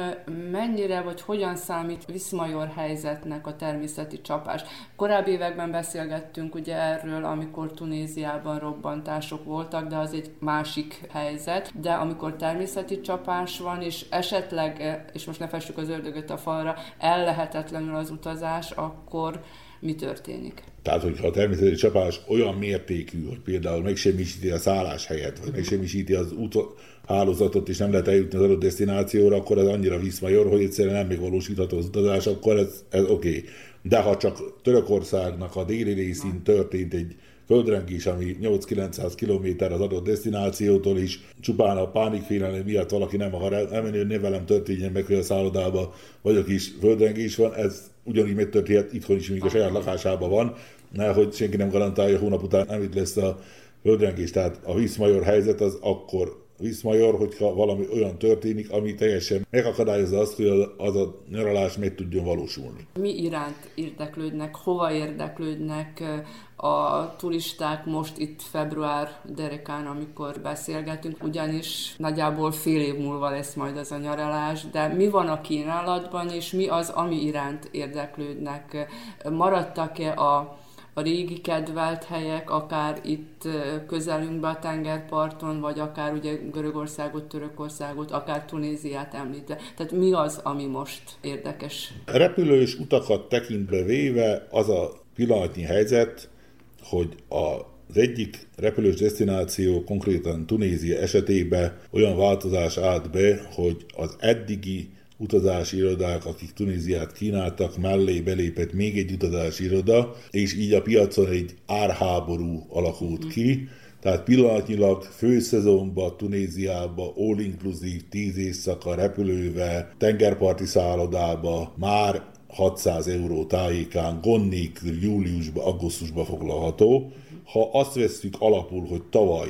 mennyire vagy hogyan számít viszmajor helyzetnek a természeti csapás. Korábbi években beszélgettünk ugye erről, amikor Tunéziában robbantások voltak, de az egy másik helyzet. De amikor természeti csapás van, és esetleg, és most ne fessük az ördögöt a falra, ellehetetlenül az utazás, akkor mi történik? Tehát, hogyha a természeti csapás olyan mértékű, hogy például megsemmisíti a helyet, vagy megsemmisíti az úthálózatot, és nem lehet eljutni az adott destinációra, akkor ez annyira viszmajor, hogy egyszerűen nem megvalósítható az utazás, akkor ez, ez oké. Okay. De ha csak Törökországnak a déli részén történt egy földrengés, ami 8-900 km az adott destinációtól is, csupán a pánikfélelem miatt valaki nem akar elmenni, hogy ne velem történjen meg, hogy a szállodába vagyok is, földrengés van, ez ugyanígy megtörténhet itthon is, míg a saját lakásában van, mert hogy senki nem garantálja, hogy hónap után nem itt lesz a földrengés. Tehát a vízmajor helyzet az akkor Viszmajor, hogyha valami olyan történik, ami teljesen megakadályozza azt, hogy az a nyaralás meg tudjon valósulni. Mi iránt érdeklődnek, hova érdeklődnek a turisták most itt február derekán, amikor beszélgetünk, ugyanis nagyjából fél év múlva lesz majd az a nyaralás, de mi van a kínálatban, és mi az, ami iránt érdeklődnek? Maradtak-e a a régi kedvelt helyek, akár itt közelünkben a tengerparton, vagy akár ugye Görögországot, Törökországot, akár Tunéziát említve. Tehát mi az, ami most érdekes? Repülős utakat tekintve véve az a pillanatnyi helyzet, hogy a az egyik repülős destináció, konkrétan Tunézia esetében olyan változás állt be, hogy az eddigi utazási irodák, akik Tunéziát kínáltak, mellé belépett még egy utazási iroda, és így a piacon egy árháború alakult ki, tehát pillanatnyilag főszezonban Tunéziába, all inclusive 10 éjszaka repülővel, tengerparti szállodába már 600 euró tájékán gond nélkül júliusban, augusztusban foglalható. Ha azt veszük alapul, hogy tavaly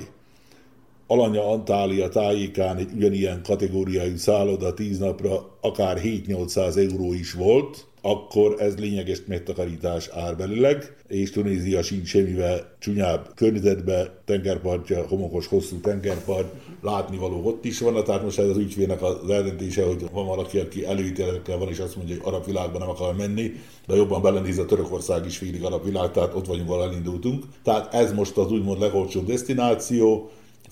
Alanya Antália tájékán egy ugyanilyen kategóriájú szálloda tíz napra akár 7-800 euró is volt, akkor ez lényeges megtakarítás árbelileg, és Tunézia sincs semmivel csúnyább környezetbe, tengerpartja, homokos, hosszú tengerpart, látnivaló ott is van, tehát most ez az ügyfélnek az eldöntése, hogy van valaki, aki előítéletekkel van, és azt mondja, hogy arab világban nem akar menni, de jobban belenéz a Törökország is félig arab világ, tehát ott vagyunk, ahol elindultunk. Tehát ez most az úgymond legolcsóbb destináció,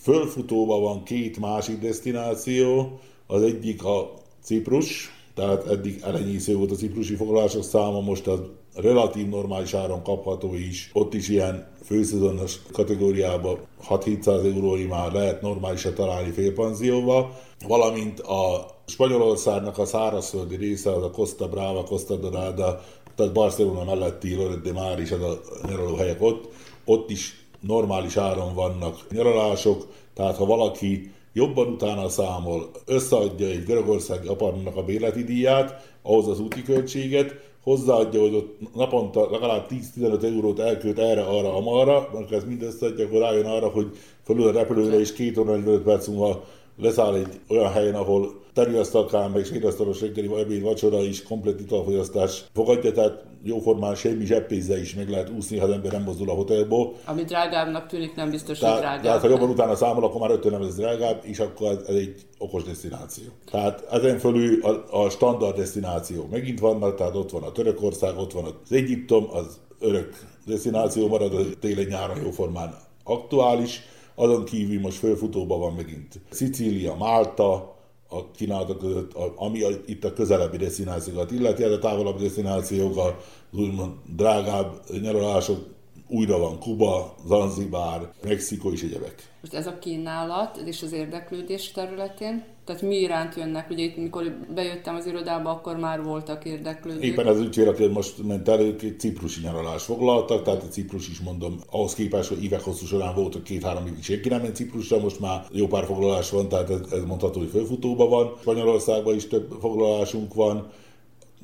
Fölfutóban van két másik destináció, az egyik a Ciprus, tehát eddig elenyésző volt a ciprusi foglalások száma, most az relatív normális áron kapható is. Ott is ilyen főszezonos kategóriában 6-700 eurói már lehet normálisan találni félpanzióba, valamint a Spanyolországnak a szárazföldi része, az a Costa Brava, Costa Dorada, tehát Barcelona melletti Loret de Mar is, ez a nyaralóhelyek ott, ott is normális áron vannak nyaralások, tehát ha valaki jobban utána számol, összeadja egy görögországi apartmannak a bérleti díját, ahhoz az úti költséget, hozzáadja, hogy ott naponta legalább 10-15 eurót elkölt erre, arra, amarra, amikor ez mind összeadja, akkor rájön arra, hogy fölül a repülőre és két óra 45 perc múlva leszáll egy olyan helyen, ahol terülasztalkán, meg sétasztalos reggeli, ebéd, vacsora is komplet italfogyasztás fogadja, tehát jóformán semmi zseppézzel is meg lehet úszni, ha az ember nem mozdul a hotelból. Ami drágábbnak tűnik, nem biztos, hogy drágább. Tehát, ha jobban utána számol, akkor már ötön nem ez drágább, és akkor ez, ez egy okos destináció. Tehát ezen fölül a, a standard destináció megint vannak, tehát ott van a Törökország, ott van az Egyiptom, az örök destináció marad, a télen-nyáron jóformán aktuális, azon kívül most fölfutóban van megint Szicília, Málta, a kínálatok között, ami itt a közelebbi destinációkat illeti, a távolabbi destinációk, az úgymond drágább nyaralások, újra van Kuba, Zanzibár, Mexikó és egyebek. Most ez a kínálat és az érdeklődés területén, tehát mi iránt jönnek? Ugye itt, mikor bejöttem az irodába, akkor már voltak érdeklődők. Éppen az ügyfél, aki most ment elő, egy ciprusi nyaralás foglaltak, tehát a Ciprus is mondom, ahhoz képest, hogy évek hosszú során volt, hogy két-három évig senki nem ment Ciprusra, most már jó pár foglalás van, tehát ez, ez mondható, hogy fölfutóban van. Spanyolországban is több foglalásunk van,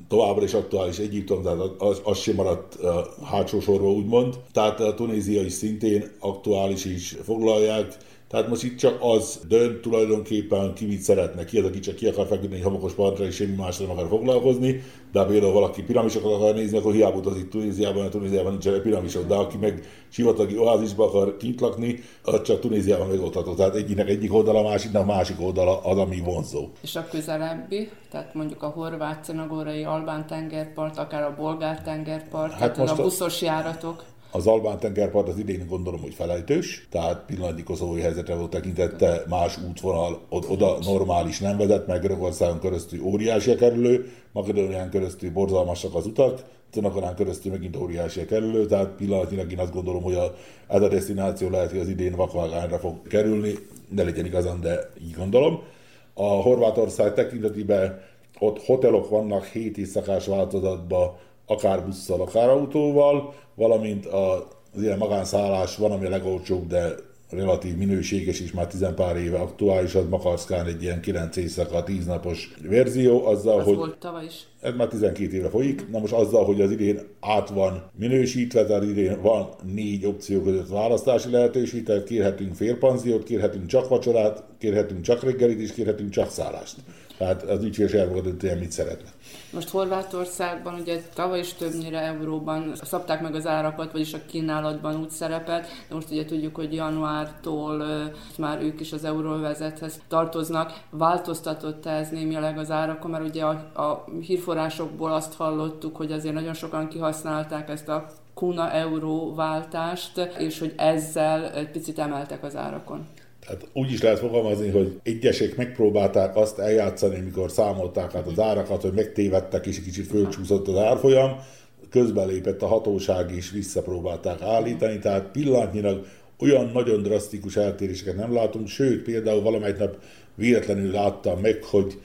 továbbra is aktuális Egyiptom, tehát az, az sem maradt uh, hátsó sorba, úgymond. Tehát a Tunézia is szintén aktuális is foglalják, tehát most itt csak az dönt tulajdonképpen, ki mit szeretne, ki az, aki csak ki akar feküdni egy homokos partra, és semmi másra nem akar foglalkozni, de például valaki piramisokat akar nézni, akkor hiába utazik Tunéziában, mert Tunéziában nincsenek piramisok, de aki meg sivatagi oázisba akar kint lakni, az csak Tunéziában megoldható. Tehát egyiknek egyik oldala, a másiknak a másik oldala az, ami vonzó. És a közelebbi, tehát mondjuk a horvát, cenagorai, albán tengerpart, akár a bolgár tengerpart, hát tehát most a buszos járatok. Az Albán tengerpart az idén gondolom, hogy felejtős, tehát pillanatnyi koszovói helyzetre volt tekintette más útvonal, oda normális nem vezet, meg Görögországon keresztül óriási a kerülő, Makedónián keresztül borzalmasak az utak, Cenakorán keresztül megint óriási a kerülő, tehát pillanatnyilag én azt gondolom, hogy a, ez a destináció lehet, hogy az idén vakvágányra fog kerülni, ne legyen igazán, de így gondolom. A Horvátország tekintetében ott hotelok vannak 7 éjszakás változatban, akár busszal, akár autóval, valamint az ilyen magánszállás van, ami a legolcsóbb, de relatív minőséges is, már tizen pár éve aktuális, az Makarszkán egy ilyen 9 éjszaka, 10 napos verzió, azzal, az hogy... volt tavaly is. Ez már 12 éve folyik. Na most azzal, hogy az idén át van minősítve, tehát idén van négy opció között választási lehetőség, tehát kérhetünk félpanziót, kérhetünk csak vacsorát, kérhetünk csak reggelit, és kérhetünk csak szállást. Tehát az ügyfél se elfogadott, mit szeretne. Most Horvátországban ugye tavaly is többnyire euróban szabták meg az árakat, vagyis a kínálatban úgy szerepelt, de most ugye tudjuk, hogy januártól már ők is az euróvezethez tartoznak. Változtatott ez némileg az árakon, mert ugye a, a hírforrásokból azt hallottuk, hogy azért nagyon sokan kihasználták ezt a kuna euró váltást, és hogy ezzel egy picit emeltek az árakon. Tehát úgy is lehet fogalmazni, hogy egyesek megpróbálták azt eljátszani, mikor számolták át az árakat, hogy megtévedtek, és egy kicsit fölcsúszott az árfolyam, közben lépett a hatóság is, visszapróbálták állítani, tehát pillanatnyilag olyan nagyon drasztikus eltéréseket nem látunk, sőt, például valamelyik nap véletlenül láttam meg, hogy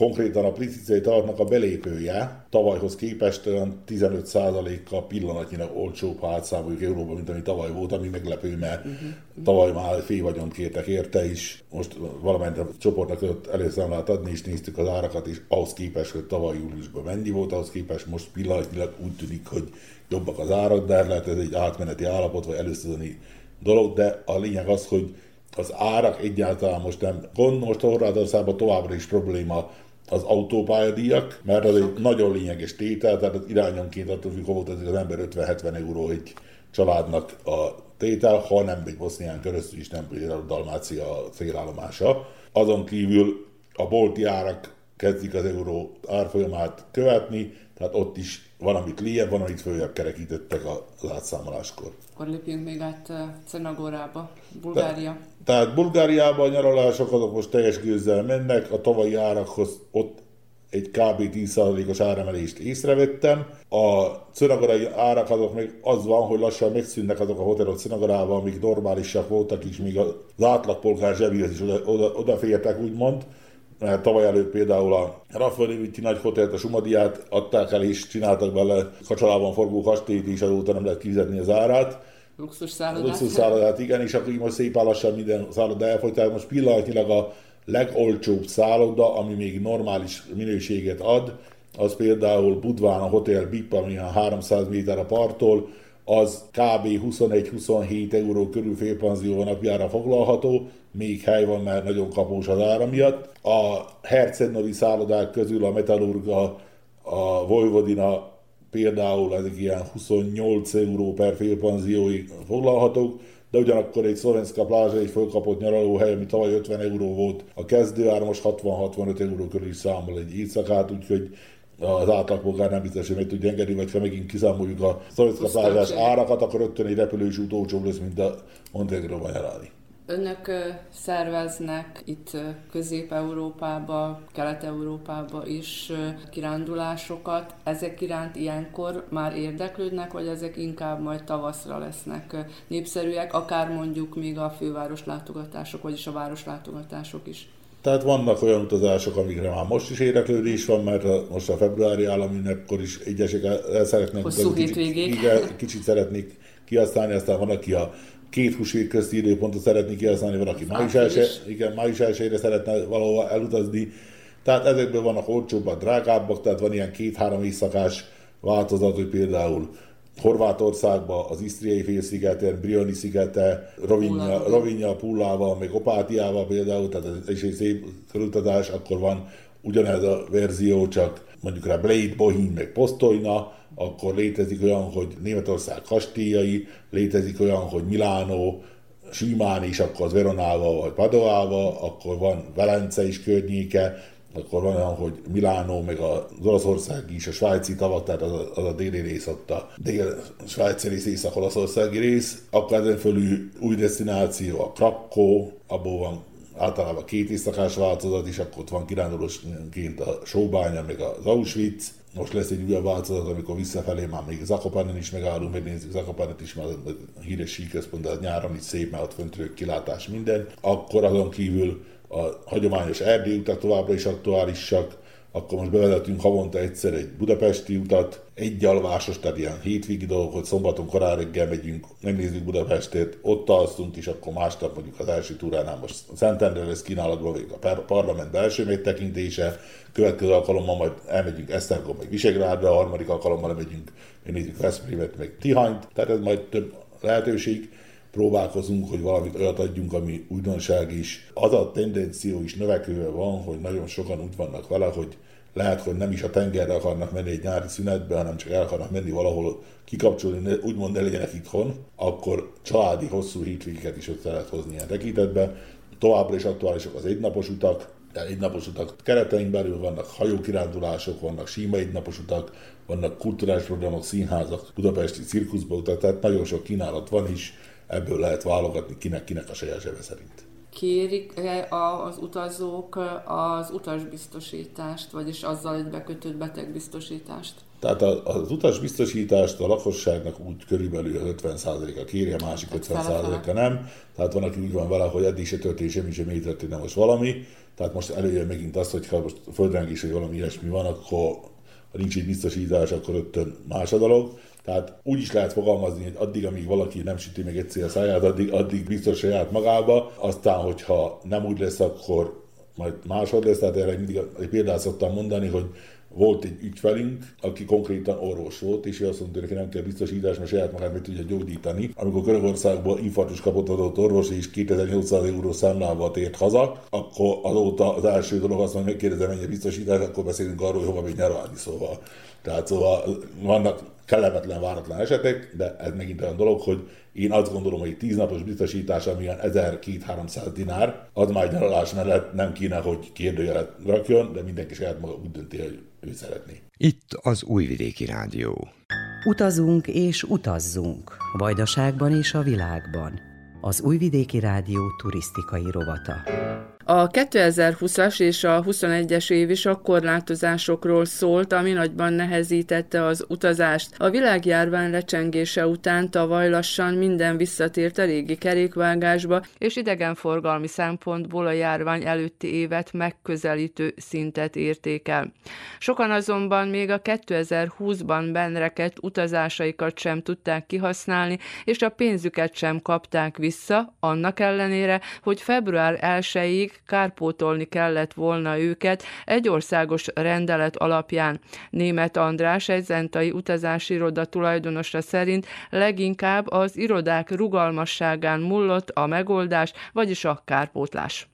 Konkrétan a Plicicei tartnak a belépője tavalyhoz képest olyan 15%-kal pillanatnyilag olcsóbb, ha átszámoljuk euróba, mint ami tavaly volt, ami meglepő, mert uh-huh. tavaly már fél vagyont kértek érte is. Most valamelyik a csoportnak tudott előszámlát adni, és néztük az árakat, és ahhoz képest, hogy tavaly júliusban mennyi volt, ahhoz képest most pillanatnyilag úgy tűnik, hogy jobbak az árak, de lehet ez egy átmeneti állapot, vagy először dolog, de a lényeg az, hogy az árak egyáltalán most nem gond, most Horvátországban továbbra is probléma az autópályadíjak, mert az egy nagyon lényeges tétel, tehát az irányonként attól függ, hol az ember 50-70 euró egy családnak a tétel, ha nem egy Bosznián keresztül is, nem például Dalmácia célállomása. Azon kívül a bolti árak kezdik az euró árfolyamát követni, tehát ott is van, amit lejjebb, van, amit följebb kerekítettek az átszámoláskor. Akkor lépjünk még át Cenagorába, Bulgária. Te, tehát Bulgáriában a nyaralások azok most teljes gőzzel mennek, a tavalyi árakhoz ott egy kb. 10%-os áremelést észrevettem. A cenagorai árak azok még az van, hogy lassan megszűnnek azok a hotelok Cenagorában, amik normálisak voltak, és még az átlagpolgár zsebéhez is oda, oda, odafértek, úgymond mert tavaly előtt például a Raffaele nagy hotelt, a Sumadiát adták el, és csináltak bele kacsalában forgó kastélyt, és azóta nem lehet kifizetni az árát. Luxus szállodát. Luxus szállodát, igen, és akkor így most szép lassan minden szálloda elfogy, tehát most pillanatnyilag a legolcsóbb szálloda, ami még normális minőséget ad, az például Budván a Hotel BIP, ami a 300 méter a parttól, az kb. 21-27 euró körül félpanzió napjára foglalható, még hely van, mert nagyon kapós az ára miatt. A hercegnovi szállodák közül a Metallurga, a Vojvodina például ezek ilyen 28 euró per félpanzióig foglalhatók, de ugyanakkor egy Szlovenszka plázsa egy fölkapott nyaralóhely, ami tavaly 50 euró volt, a kezdőár most 60-65 euró körül is számol egy éjszakát, úgyhogy az átlagpolgár nem biztos, hogy meg tudja engedni, vagy ha megint kiszámoljuk a Szlovenszka plázsás árakat, akkor rögtön egy repülős út olcsóbb lesz, mint a Montenegróban nyaralni. Önök szerveznek itt Közép-Európába, Kelet-Európába is kirándulásokat. Ezek iránt ilyenkor már érdeklődnek, vagy ezek inkább majd tavaszra lesznek népszerűek, akár mondjuk még a főváros látogatások, vagyis a város látogatások is? Tehát vannak olyan utazások, amikre már most is érdeklődés van, mert most a februári államünnepkor is egyesek el szeretnek Hosszú kicsit, igen, kicsit szeretnék kihasználni, aztán van, aki a két húsvét közti időpontot szeretné kihasználni, van, aki május, első, igen, május elsőre szeretne valahol elutazni. Tehát ezekből vannak olcsóbbak, drágábbak, tehát van ilyen két-három éjszakás változat, hogy például Horvátországban, az Isztriai félszigeten, Brioni szigete, Rovinja, Rovinja Pullával, meg Opátiával például, tehát ez is egy szép körültatás, akkor van ugyanez a verzió, csak mondjuk rá Blade, Bohin, meg Postolna, akkor létezik olyan, hogy Németország kastélyai, létezik olyan, hogy Milánó, Simán is, akkor az Veronával vagy Padovával, akkor van Velence is környéke, akkor van olyan, hogy Milánó, meg az Olaszország is, a svájci tavak, tehát az a, az a déli rész ott a dél-svájci rész, észak-olaszországi rész, akkor ezen fölül új destináció a Krakó, abból van általában két éjszakás változat is, akkor ott van kirándulósként a Sóbánya, meg az Auschwitz, most lesz egy újabb változat, amikor visszafelé már még Zakopanen is megállunk, megnézzük Zakopanet is, mert a híres síközpont, az nyáron is szép, mert ott föntről kilátás minden. Akkor azon kívül a hagyományos erdély utak továbbra is aktuálisak, akkor most bevezetünk havonta egyszer egy budapesti utat, egy alvásos, tehát ilyen hétvégi dolgok, hogy szombaton korán reggel megyünk, megnézzük Budapestet, ott alszunk, és akkor másnap mondjuk az első túránál most Szentendre lesz kínálatban, vagy a parlament belső megtekintése, következő alkalommal majd elmegyünk Esztergom, meg Visegrádra, a harmadik alkalommal megyünk, megnézzük Veszprémet, meg Tihanyt, tehát ez majd több lehetőség próbálkozunk, hogy valamit olyat adjunk, ami újdonság is. Az a tendenció is növekvően van, hogy nagyon sokan úgy vannak vele, hogy lehet, hogy nem is a tengerre akarnak menni egy nyári szünetbe, hanem csak el akarnak menni valahol kikapcsolni, úgymond ne legyenek itthon, akkor családi hosszú hétvégeket is ott lehet hozni ilyen tekintetbe. Továbbra is aktuálisak az egynapos utak, egynapos utak keretein belül vannak hajókirándulások, vannak síma egynapos utak, vannak kulturális programok, színházak, budapesti cirkuszba utak, tehát nagyon sok kínálat van is, ebből lehet válogatni kinek-kinek a saját zsebe szerint. Kérik az utazók az utasbiztosítást, vagyis azzal egy bekötött betegbiztosítást? Tehát az utasbiztosítást a lakosságnak úgy körülbelül 50%-a kéri, a másik 50%-a nem. Tehát van, aki úgy van vele, hogy eddig se történt semmi, sem így történt, most valami. Tehát most előjön megint azt, hogy ha most földrengés, hogy valami ilyesmi van, akkor ha nincs egy biztosítás, akkor rögtön más a dolog. Tehát úgy is lehet fogalmazni, hogy addig, amíg valaki nem süti meg egyszer a száját, addig, addig biztos saját magába, aztán, hogyha nem úgy lesz, akkor majd másod lesz, tehát erre mindig egy példát szoktam mondani, hogy volt egy ügyfelünk, aki konkrétan orvos volt, és ő azt mondta, hogy nem kell biztosítás, mert saját magát meg tudja gyógyítani. Amikor Görögországból infarktus kapott adott orvos, és 2800 euró számlával tért haza, akkor azóta az első dolog azt mondja, megkérdezem, mennyi biztosítás, akkor beszélünk arról, hogy hova még nyaralni, szóval. Tehát szóval vannak kellemetlen, váratlan esetek, de ez megint olyan dolog, hogy én azt gondolom, hogy 10 napos biztosítás, ami 1200-300 dinár, az már nyaralás mellett nem kéne, hogy kérdőjelet rakjon, de mindenki saját maga úgy dönti, hogy ő szeretné. Itt az Újvidéki Rádió. Utazunk és utazzunk. Vajdaságban és a világban. Az Újvidéki Rádió turisztikai rovata. A 2020-as és a 21-es év is a korlátozásokról szólt, ami nagyban nehezítette az utazást. A világjárvány lecsengése után tavaly lassan minden visszatért a régi kerékvágásba, és idegenforgalmi szempontból a járvány előtti évet megközelítő szintet értékel. Sokan azonban még a 2020-ban benreket utazásaikat sem tudták kihasználni, és a pénzüket sem kapták vissza, annak ellenére, hogy február 1-ig kárpótolni kellett volna őket egy országos rendelet alapján. Német András, egy zentai utazási iroda tulajdonosa szerint leginkább az irodák rugalmasságán mullott a megoldás, vagyis a kárpótlás.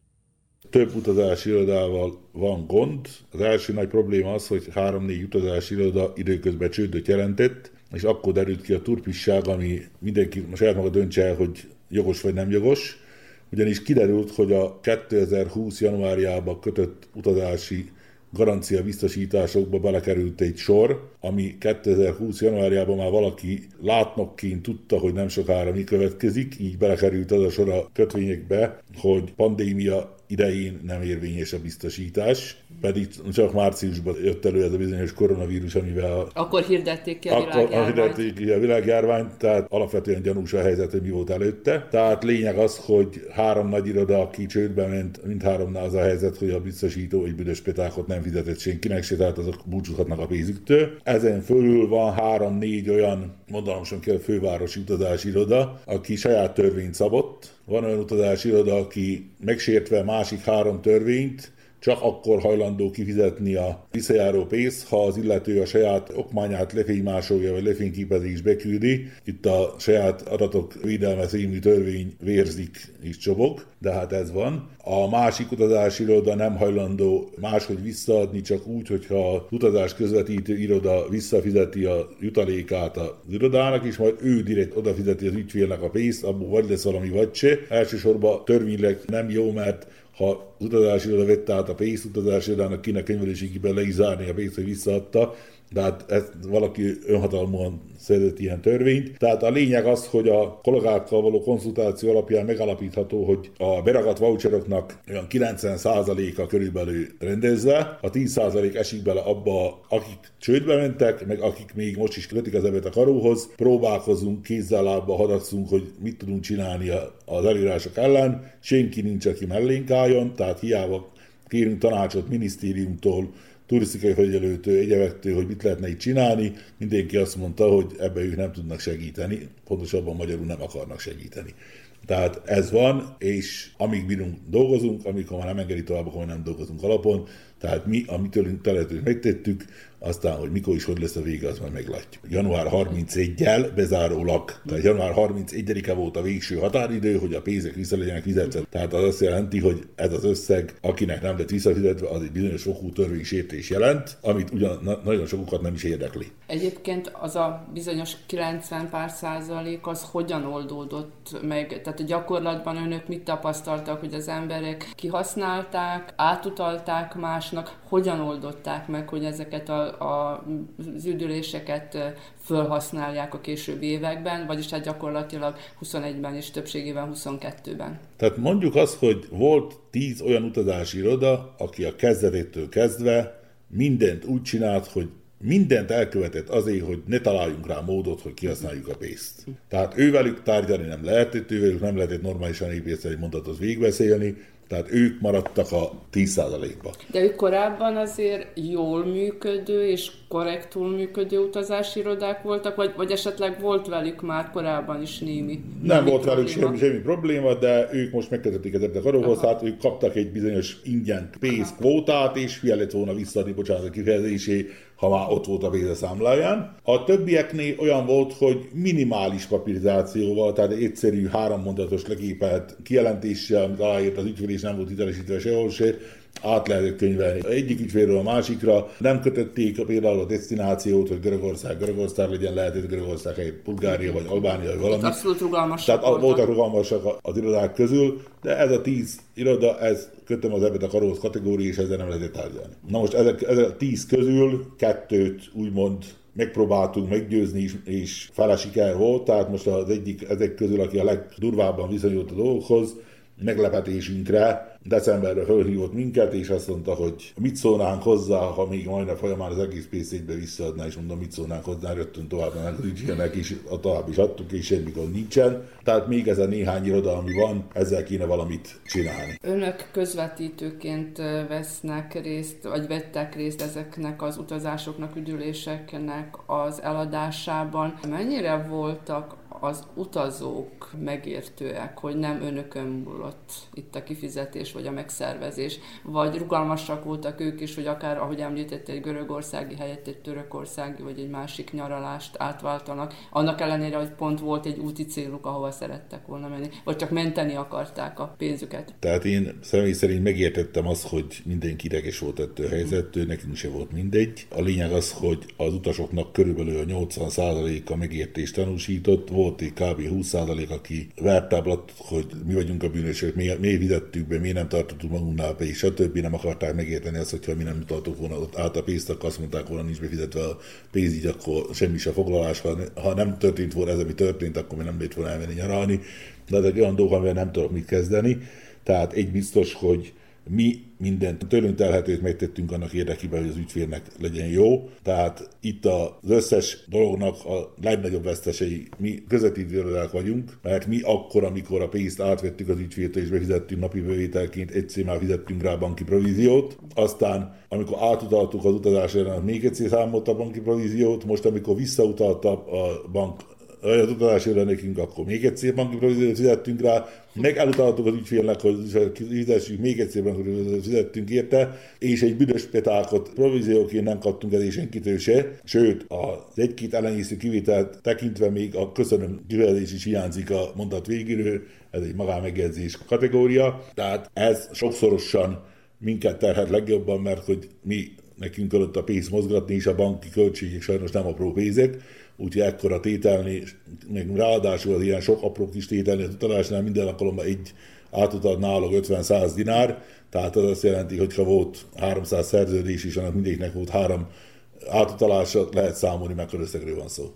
több utazási irodával van gond. Az első nagy probléma az, hogy három-négy utazási iroda időközben csődöt jelentett, és akkor derült ki a turpisság, ami mindenki saját maga döntse el, hogy jogos vagy nem jogos. Ugyanis kiderült, hogy a 2020. januárjában kötött utazási garancia biztosításokba belekerült egy sor, ami 2020. januárjában már valaki látnokként tudta, hogy nem sokára mi következik, így belekerült az a sor a kötvényekbe, hogy pandémia idején nem érvényes a biztosítás, pedig csak márciusban jött elő ez a bizonyos koronavírus, amivel... Akkor hirdették ki a világjárványt. hirdették ki a világjárványt, tehát alapvetően gyanús a helyzet, hogy mi volt előtte. Tehát lényeg az, hogy három nagy iroda, aki csődbe ment, mind háromnál az a helyzet, hogy a biztosító egy büdös petákot nem fizetett senkinek se, tehát azok búcsúzhatnak a pénzüktől. Ezen fölül van három-négy olyan, mondanom sem kell, fővárosi utazási iroda, aki saját törvényt szabott, van olyan utazási iroda, aki megsértve másik három törvényt, csak akkor hajlandó kifizetni a visszajáró pénzt, ha az illető a saját okmányát lefénymásolja, vagy lefényképezés beküldi. Itt a saját adatok védelme című törvény vérzik és csobog, de hát ez van. A másik utazási iroda nem hajlandó máshogy visszaadni, csak úgy, hogyha az utazás közvetítő iroda visszafizeti a jutalékát az irodának, és majd ő direkt odafizeti az ügyfélnek a pénzt, abból vagy lesz valami vagy se. Elsősorban törvényleg nem jó, mert ha az utazási iroda vette át a pénzt, utazási irodának kinek könyveléségiben le is zárni a pénzt, hogy visszaadta, de hát ezt valaki önhatalmúan szedett ilyen törvényt. Tehát a lényeg az, hogy a kollégákkal való konzultáció alapján megalapítható, hogy a beragadt voucheroknak olyan 90%-a körülbelül rendezve, a 10% esik bele abba, akik csődbe mentek, meg akik még most is kötik az ebet a karóhoz, próbálkozunk, kézzel lábba hadatszunk, hogy mit tudunk csinálni az előírások ellen, senki nincs, aki mellénk álljon, tehát hiába kérünk tanácsot minisztériumtól, turisztikai felügyelőtől, egyevektől, hogy mit lehetne itt csinálni, mindenki azt mondta, hogy ebbe ők nem tudnak segíteni, pontosabban magyarul nem akarnak segíteni. Tehát ez van, és amíg bírunk, dolgozunk, amikor már nem engedi tovább, akkor nem dolgozunk alapon. Tehát mi, amitől teletőt megtettük, aztán, hogy mikor is hogy lesz a vége, az majd meglátjuk. Január 31-jel bezárólag, tehát január 31-e volt a végső határidő, hogy a pénzek vissza legyenek fizetve. Tehát az azt jelenti, hogy ez az összeg, akinek nem lett visszafizetve, az egy bizonyos fokú törvénysértés jelent, amit ugyan na- nagyon sokukat nem is érdekli. Egyébként az a bizonyos 90 pár százalék, az hogyan oldódott meg? Tehát a gyakorlatban önök mit tapasztaltak, hogy az emberek kihasználták, átutalták másnak, hogyan oldották meg, hogy ezeket a a, az üdüléseket felhasználják a későbbi években, vagyis hát gyakorlatilag 21-ben és többségében 22-ben. Tehát mondjuk azt, hogy volt 10 olyan utazási iroda, aki a kezdetétől kezdve mindent úgy csinált, hogy mindent elkövetett azért, hogy ne találjunk rá módot, hogy kihasználjuk a pénzt. Tehát ővelük tárgyalni nem lehetett, ővelük nem lehetett normálisan épészeti mondatot végigbeszélni, tehát ők maradtak a 10%-ba. De ők korábban azért jól működő és korrektul működő utazási irodák voltak, vagy, vagy esetleg volt velük már korábban is némi Nem volt probléma. velük semmi, semmi probléma, de ők most megkezdették ezeket a karokhoz, tehát ők kaptak egy bizonyos ingyen pénzkvótát, és hülye lett volna visszaadni, bocsánat a kifejezésé, ha már ott volt a pénz a számláján. A többieknél olyan volt, hogy minimális papirizációval, tehát egyszerű hárommondatos legépelt kijelentéssel, amit aláírt az ügyfél, és nem volt hitelesítve sehol se, át lehetett könyvelni. Egyik ügyfélről a másikra nem kötötték például a destinációt, hogy Görögország, Görögország legyen, lehetett Görögország helyett Bulgária vagy Albánia, vagy valami. Abszolút rugalmasak Tehát voltak rugalmasak az irodák közül, de ez a tíz iroda, ez kötöm az ebet a karóhoz kategória, és ezzel nem lehetett tárgyalni. Na most ezek, ezek a tíz közül kettőt úgymond megpróbáltunk meggyőzni, és, és fele siker volt, tehát most az egyik ezek közül, aki a legdurvábban viszonyult a dolgokhoz, meglepetésünkre decemberre fölhívott minket, és azt mondta, hogy mit szólnánk hozzá, ha még majdnem folyamán az egész PC-be visszaadná, és mondom, mit szólnánk hozzá, rögtön tovább mennek az ügyfélnek, és a tovább is adtuk, és semmi gond nincsen. Tehát még ez a néhány iroda, ami van, ezzel kéne valamit csinálni. Önök közvetítőként vesznek részt, vagy vettek részt ezeknek az utazásoknak, üdüléseknek az eladásában. Mennyire voltak az utazók megértőek, hogy nem önökön múlott itt a kifizetés vagy a megszervezés, vagy rugalmasak voltak ők is, hogy akár, ahogy említett, egy görögországi helyett egy törökországi vagy egy másik nyaralást átváltanak, annak ellenére, hogy pont volt egy úti céluk, ahova szerettek volna menni, vagy csak menteni akarták a pénzüket. Tehát én személy szerint megértettem azt, hogy mindenki ideges volt ettől a helyzettől, nekünk se volt mindegy. A lényeg az, hogy az utasoknak körülbelül a 80%-a megértést tanúsított, volt egy kb. 20% aki vertáblat, hogy mi vagyunk a bűnösök, mi, mi fizettük be, mi nem tartottuk magunknál be, és stb. nem akarták megérteni azt, hogyha mi nem tartok volna ott át a pénzt, akkor azt mondták volna, nincs befizetve a pénz, így akkor semmi se foglalás. Ha, ha nem történt volna ez, ami történt, akkor mi nem lett volna elmenni nyaralni. De ez egy olyan dolog, amivel nem tudok mit kezdeni. Tehát egy biztos, hogy mi mindent tőlünk telhetőt megtettünk annak érdekében, hogy az ügyfélnek legyen jó. Tehát itt az összes dolognak a legnagyobb vesztesei mi közvetítőrök vagyunk, mert mi akkor, amikor a pénzt átvettük az ügyféltől és befizettünk napi bevételként, egyszer már fizettünk rá banki províziót, aztán amikor átutaltuk az utazásra, még egyszer számolt a banki províziót, most amikor visszautalta a bank az utalásra nekünk, akkor még egyszer banki províziót fizettünk rá, meg elutaltuk az ügyfélnek, hogy fizessük még egyszer banki províziót fizettünk érte, és egy büdös petákot provízióként nem kaptunk el senkitől se, sőt, az egy-két ellenésző kivételt tekintve még a köszönöm kifejezés is hiányzik a mondat végéről, ez egy magánmegjegyzés kategória, tehát ez sokszorosan minket terhet legjobban, mert hogy mi nekünk alatt a pénzt mozgatni, és a banki költségek sajnos nem apró pénzek, úgyhogy ekkora tételni, meg ráadásul az ilyen sok apró kis tételni az utalásnál minden alkalommal egy átutalt náluk 50-100 dinár, tehát az azt jelenti, hogy ha volt 300 szerződés is, annak mindegyiknek volt három átutalása, lehet számolni, mekkora összegről van szó.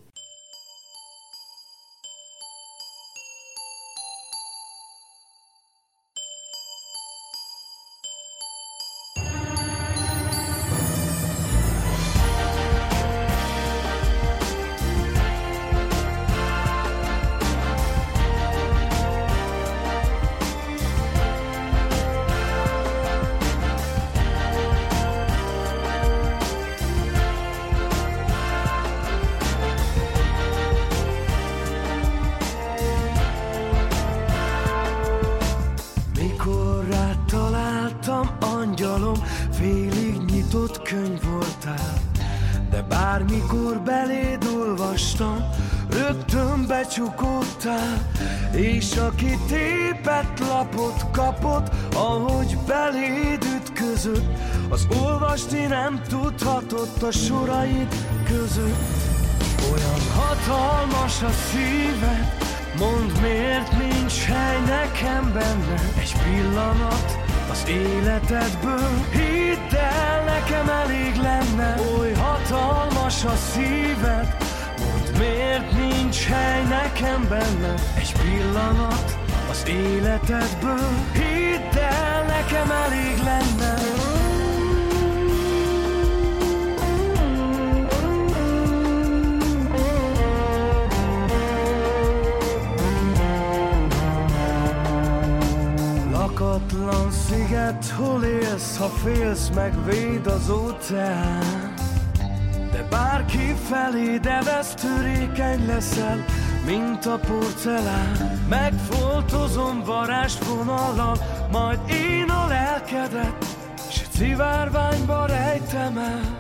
De bárki felé, de vesztőrékeny leszel, mint a porcelán. Megfoltozom varázsvonallal, majd én a lelkedet S szivárványba rejtem el.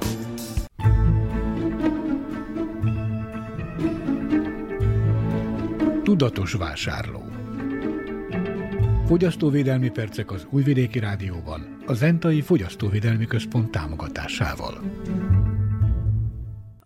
Tudatos vásárló. Fogyasztóvédelmi percek az Újvidéki Rádióban, a Zentai Fogyasztóvédelmi Központ támogatásával.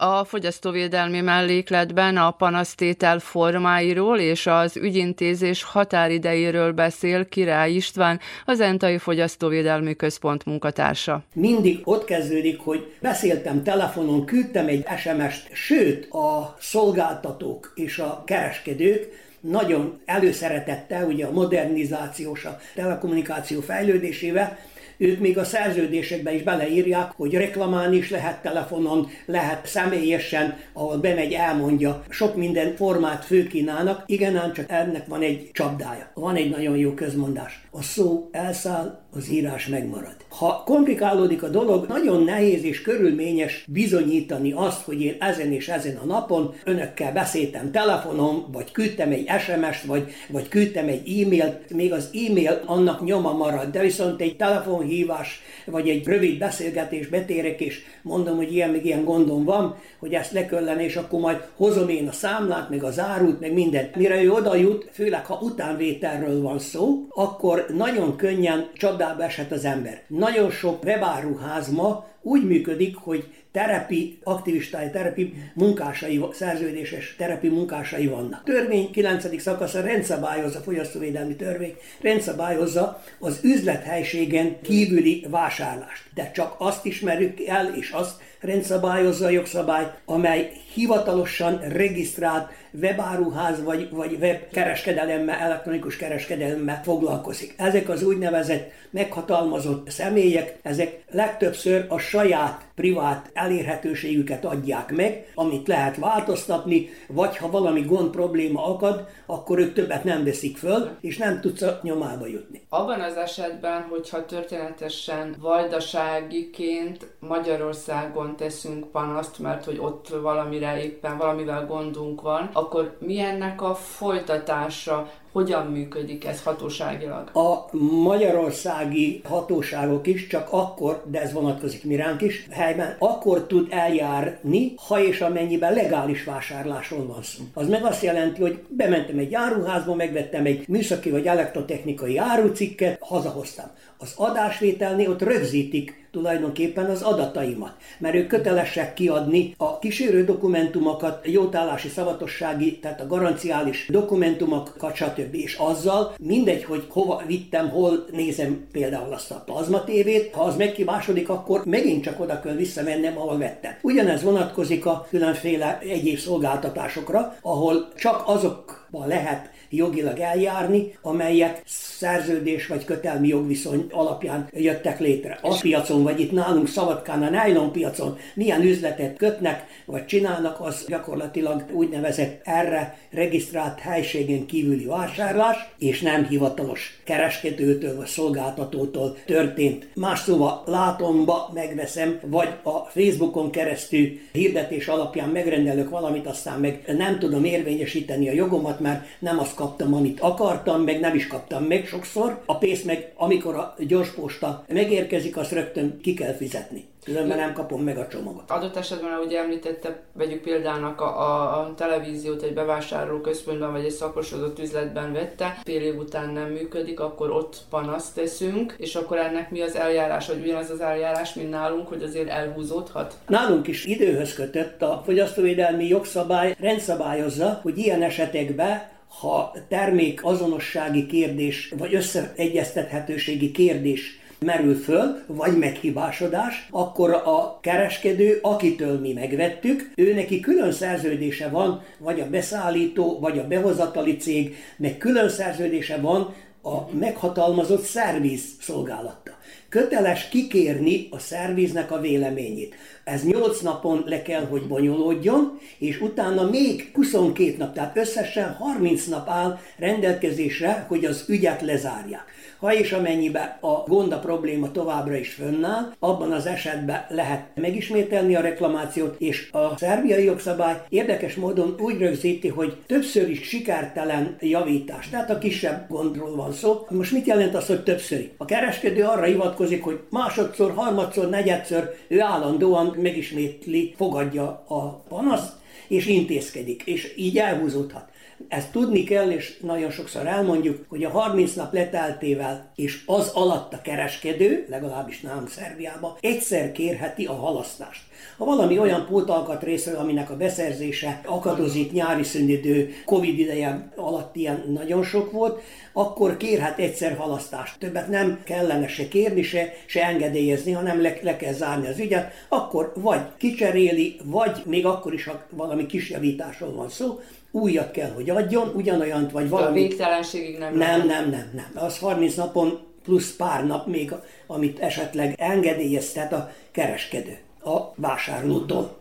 A fogyasztóvédelmi mellékletben a panasztétel formáiról és az ügyintézés határidejéről beszél Király István, az Entai Fogyasztóvédelmi Központ munkatársa. Mindig ott kezdődik, hogy beszéltem telefonon, küldtem egy SMS-t, sőt a szolgáltatók és a kereskedők nagyon előszeretette, ugye a modernizációs, a telekommunikáció fejlődésével, ők még a szerződésekbe is beleírják, hogy reklamálni is lehet telefonon, lehet személyesen, ahol bemegy, elmondja. Sok minden formát főkínálnak, igen, ám csak ennek van egy csapdája. Van egy nagyon jó közmondás. A szó elszáll, az írás megmarad. Ha komplikálódik a dolog, nagyon nehéz és körülményes bizonyítani azt, hogy én ezen és ezen a napon önökkel beszéltem telefonon, vagy küldtem egy SMS-t, vagy, vagy küldtem egy e-mailt, még az e-mail annak nyoma marad, de viszont egy telefonhívás, vagy egy rövid beszélgetés betérek, és mondom, hogy ilyen, meg ilyen gondom van, hogy ezt le kellene, és akkor majd hozom én a számlát, meg az árut, meg mindent. Mire ő oda jut, főleg ha utánvételről van szó, akkor nagyon könnyen csodába eshet az ember. Nagyon sok webáruház ma úgy működik, hogy terepi aktivistái, terepi munkásai, szerződéses terepi munkásai vannak. Törvény 9. szakasza rendszabályozza, fogyasztóvédelmi törvény rendszabályozza az üzlethelységen kívüli vásárlást. De csak azt ismerjük el, és azt rendszabályozza a jogszabály, amely hivatalosan regisztrált webáruház vagy, vagy webkereskedelemmel, elektronikus kereskedelemmel foglalkozik. Ezek az úgynevezett meghatalmazott személyek, ezek legtöbbször a saját privát elérhetőségüket adják meg, amit lehet változtatni, vagy ha valami gond probléma akad, akkor ők többet nem veszik föl, és nem tudsz a nyomába jutni. Abban az esetben, hogyha történetesen vajdaságiként Magyarországon teszünk panaszt, mert hogy ott valamire éppen valamivel gondunk van, akkor mi ennek a folytatása? Hogyan működik ez hatóságilag? A magyarországi hatóságok is csak akkor, de ez vonatkozik mi ránk is, helyben, akkor tud eljárni, ha és amennyiben legális vásárlásról van szó. Az meg azt jelenti, hogy bementem egy áruházba, megvettem egy műszaki vagy elektrotechnikai árucikket, hazahoztam. Az adásvételnél ott rögzítik tulajdonképpen az adataimat, mert ők kötelesek kiadni a kísérő dokumentumokat, jótállási szavatossági, tehát a garanciális dokumentumokat, stb. És azzal mindegy, hogy hova vittem, hol nézem például azt a plazma tévét, ha az megkibásodik, akkor megint csak oda kell visszamennem, ahol vettem. Ugyanez vonatkozik a különféle egyéb szolgáltatásokra, ahol csak azokban lehet jogilag eljárni, amelyek szerződés vagy kötelmi jogviszony alapján jöttek létre. A piacon, vagy itt nálunk Szabadkán, a nylon piacon milyen üzletet kötnek, vagy csinálnak, az gyakorlatilag úgynevezett erre regisztrált helységen kívüli vásárlás, és nem hivatalos kereskedőtől vagy szolgáltatótól történt. Más szóval látomba megveszem, vagy a Facebookon keresztül hirdetés alapján megrendelök valamit, aztán meg nem tudom érvényesíteni a jogomat, mert nem azt kaptam, amit akartam, meg nem is kaptam meg sokszor. A pénzt meg, amikor a gyorsposta megérkezik, azt rögtön ki kell fizetni. Különben nem kapom meg a csomagot. Adott esetben, ahogy említette, vegyük példának a, a, a televíziót egy bevásárló központban vagy egy szakosodott üzletben vette, fél év után nem működik, akkor ott panaszt teszünk, és akkor ennek mi az eljárás, hogy ugyanaz az eljárás, mint nálunk, hogy azért elhúzódhat? Nálunk is időhöz kötött a fogyasztóvédelmi jogszabály rendszabályozza, hogy ilyen esetekben ha termék azonossági kérdés, vagy összeegyeztethetőségi kérdés merül föl, vagy meghibásodás, akkor a kereskedő, akitől mi megvettük, ő neki külön szerződése van, vagy a beszállító, vagy a behozatali cég, meg külön szerződése van a meghatalmazott szerviz szolgálatta. Köteles kikérni a szerviznek a véleményét. Ez 8 napon le kell, hogy bonyolódjon, és utána még 22 nap, tehát összesen 30 nap áll rendelkezésre, hogy az ügyet lezárják. Ha és amennyiben a gond, a probléma továbbra is fönnáll, abban az esetben lehet megismételni a reklamációt, és a szerbiai jogszabály érdekes módon úgy rögzíti, hogy többször is sikertelen javítás. Tehát a kisebb gondról van szó. Most mit jelent az, hogy többszöri? A kereskedő arra hivatkozik, hogy másodszor, harmadszor, negyedször ő állandóan megismétli, fogadja a panaszt, és intézkedik, és így elhúzódhat. Ezt tudni kell, és nagyon sokszor elmondjuk, hogy a 30 nap leteltével és az alatt a kereskedő, legalábbis nálunk Szerbiában, egyszer kérheti a halasztást. Ha valami olyan pótalkat részről, aminek a beszerzése akadozik, nyári szünidő, Covid ideje alatt ilyen nagyon sok volt, akkor kérhet egyszer halasztást. Többet nem kellene se kérni, se, se engedélyezni, hanem le, le kell zárni az ügyet, akkor vagy kicseréli, vagy még akkor is, ha valami kis javításról van szó, újat kell, hogy adjon, ugyanolyant, vagy valami. A végtelenségig nem. Nem, nem, nem, nem. nem. Az 30 napon plusz pár nap még, amit esetleg engedélyeztet a kereskedő a vásárlótól.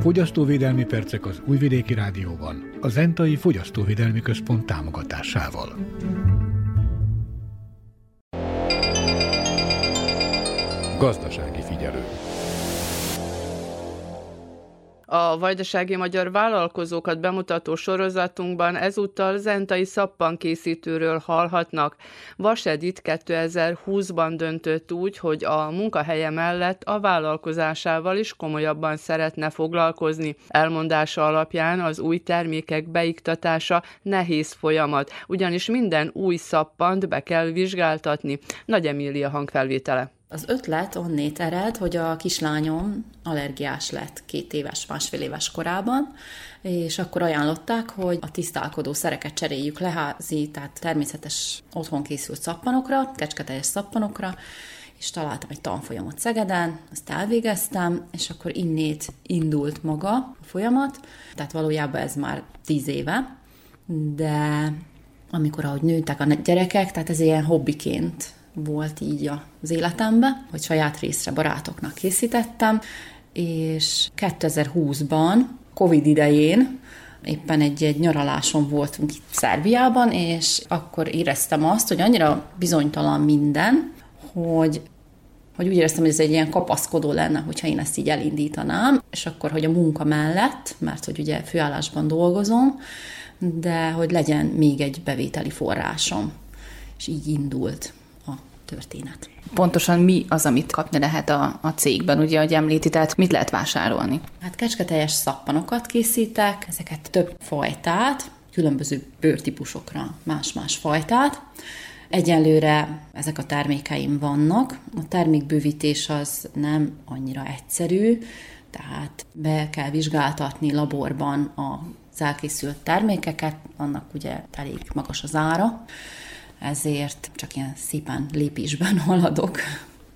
Fogyasztóvédelmi percek az Újvidéki Rádióban, a Zentai Fogyasztóvédelmi Központ támogatásával. Gazdasági A vajdasági magyar vállalkozókat bemutató sorozatunkban ezúttal zentai szappankészítőről hallhatnak. Vasedit 2020-ban döntött úgy, hogy a munkahelye mellett a vállalkozásával is komolyabban szeretne foglalkozni. Elmondása alapján az új termékek beiktatása nehéz folyamat, ugyanis minden új szappant be kell vizsgáltatni. Nagy Emília hangfelvétele. Az ötlet onnét ered, hogy a kislányom allergiás lett két éves, másfél éves korában, és akkor ajánlották, hogy a tisztálkodó szereket cseréljük leházi, tehát természetes otthon készült szappanokra, kecsketeljes szappanokra, és találtam egy tanfolyamot Szegeden, azt elvégeztem, és akkor innét indult maga a folyamat, tehát valójában ez már tíz éve, de amikor ahogy nőttek a gyerekek, tehát ez ilyen hobbiként volt így az életemben, hogy saját részre barátoknak készítettem, és 2020-ban, Covid idején, éppen egy, egy nyaraláson voltunk itt Szerbiában, és akkor éreztem azt, hogy annyira bizonytalan minden, hogy hogy úgy éreztem, hogy ez egy ilyen kapaszkodó lenne, hogyha én ezt így elindítanám, és akkor, hogy a munka mellett, mert hogy ugye főállásban dolgozom, de hogy legyen még egy bevételi forrásom. És így indult történet. Pontosan mi az, amit kapni lehet a, a cégben, ugye, ahogy említi, tehát mit lehet vásárolni? Hát kecsketeljes szappanokat készítek, ezeket több fajtát, különböző bőrtípusokra más-más fajtát. Egyelőre ezek a termékeim vannak. A termékbővítés az nem annyira egyszerű, tehát be kell vizsgáltatni laborban az elkészült termékeket, annak ugye elég magas az ára ezért csak ilyen szépen lépésben <laughs> haladok.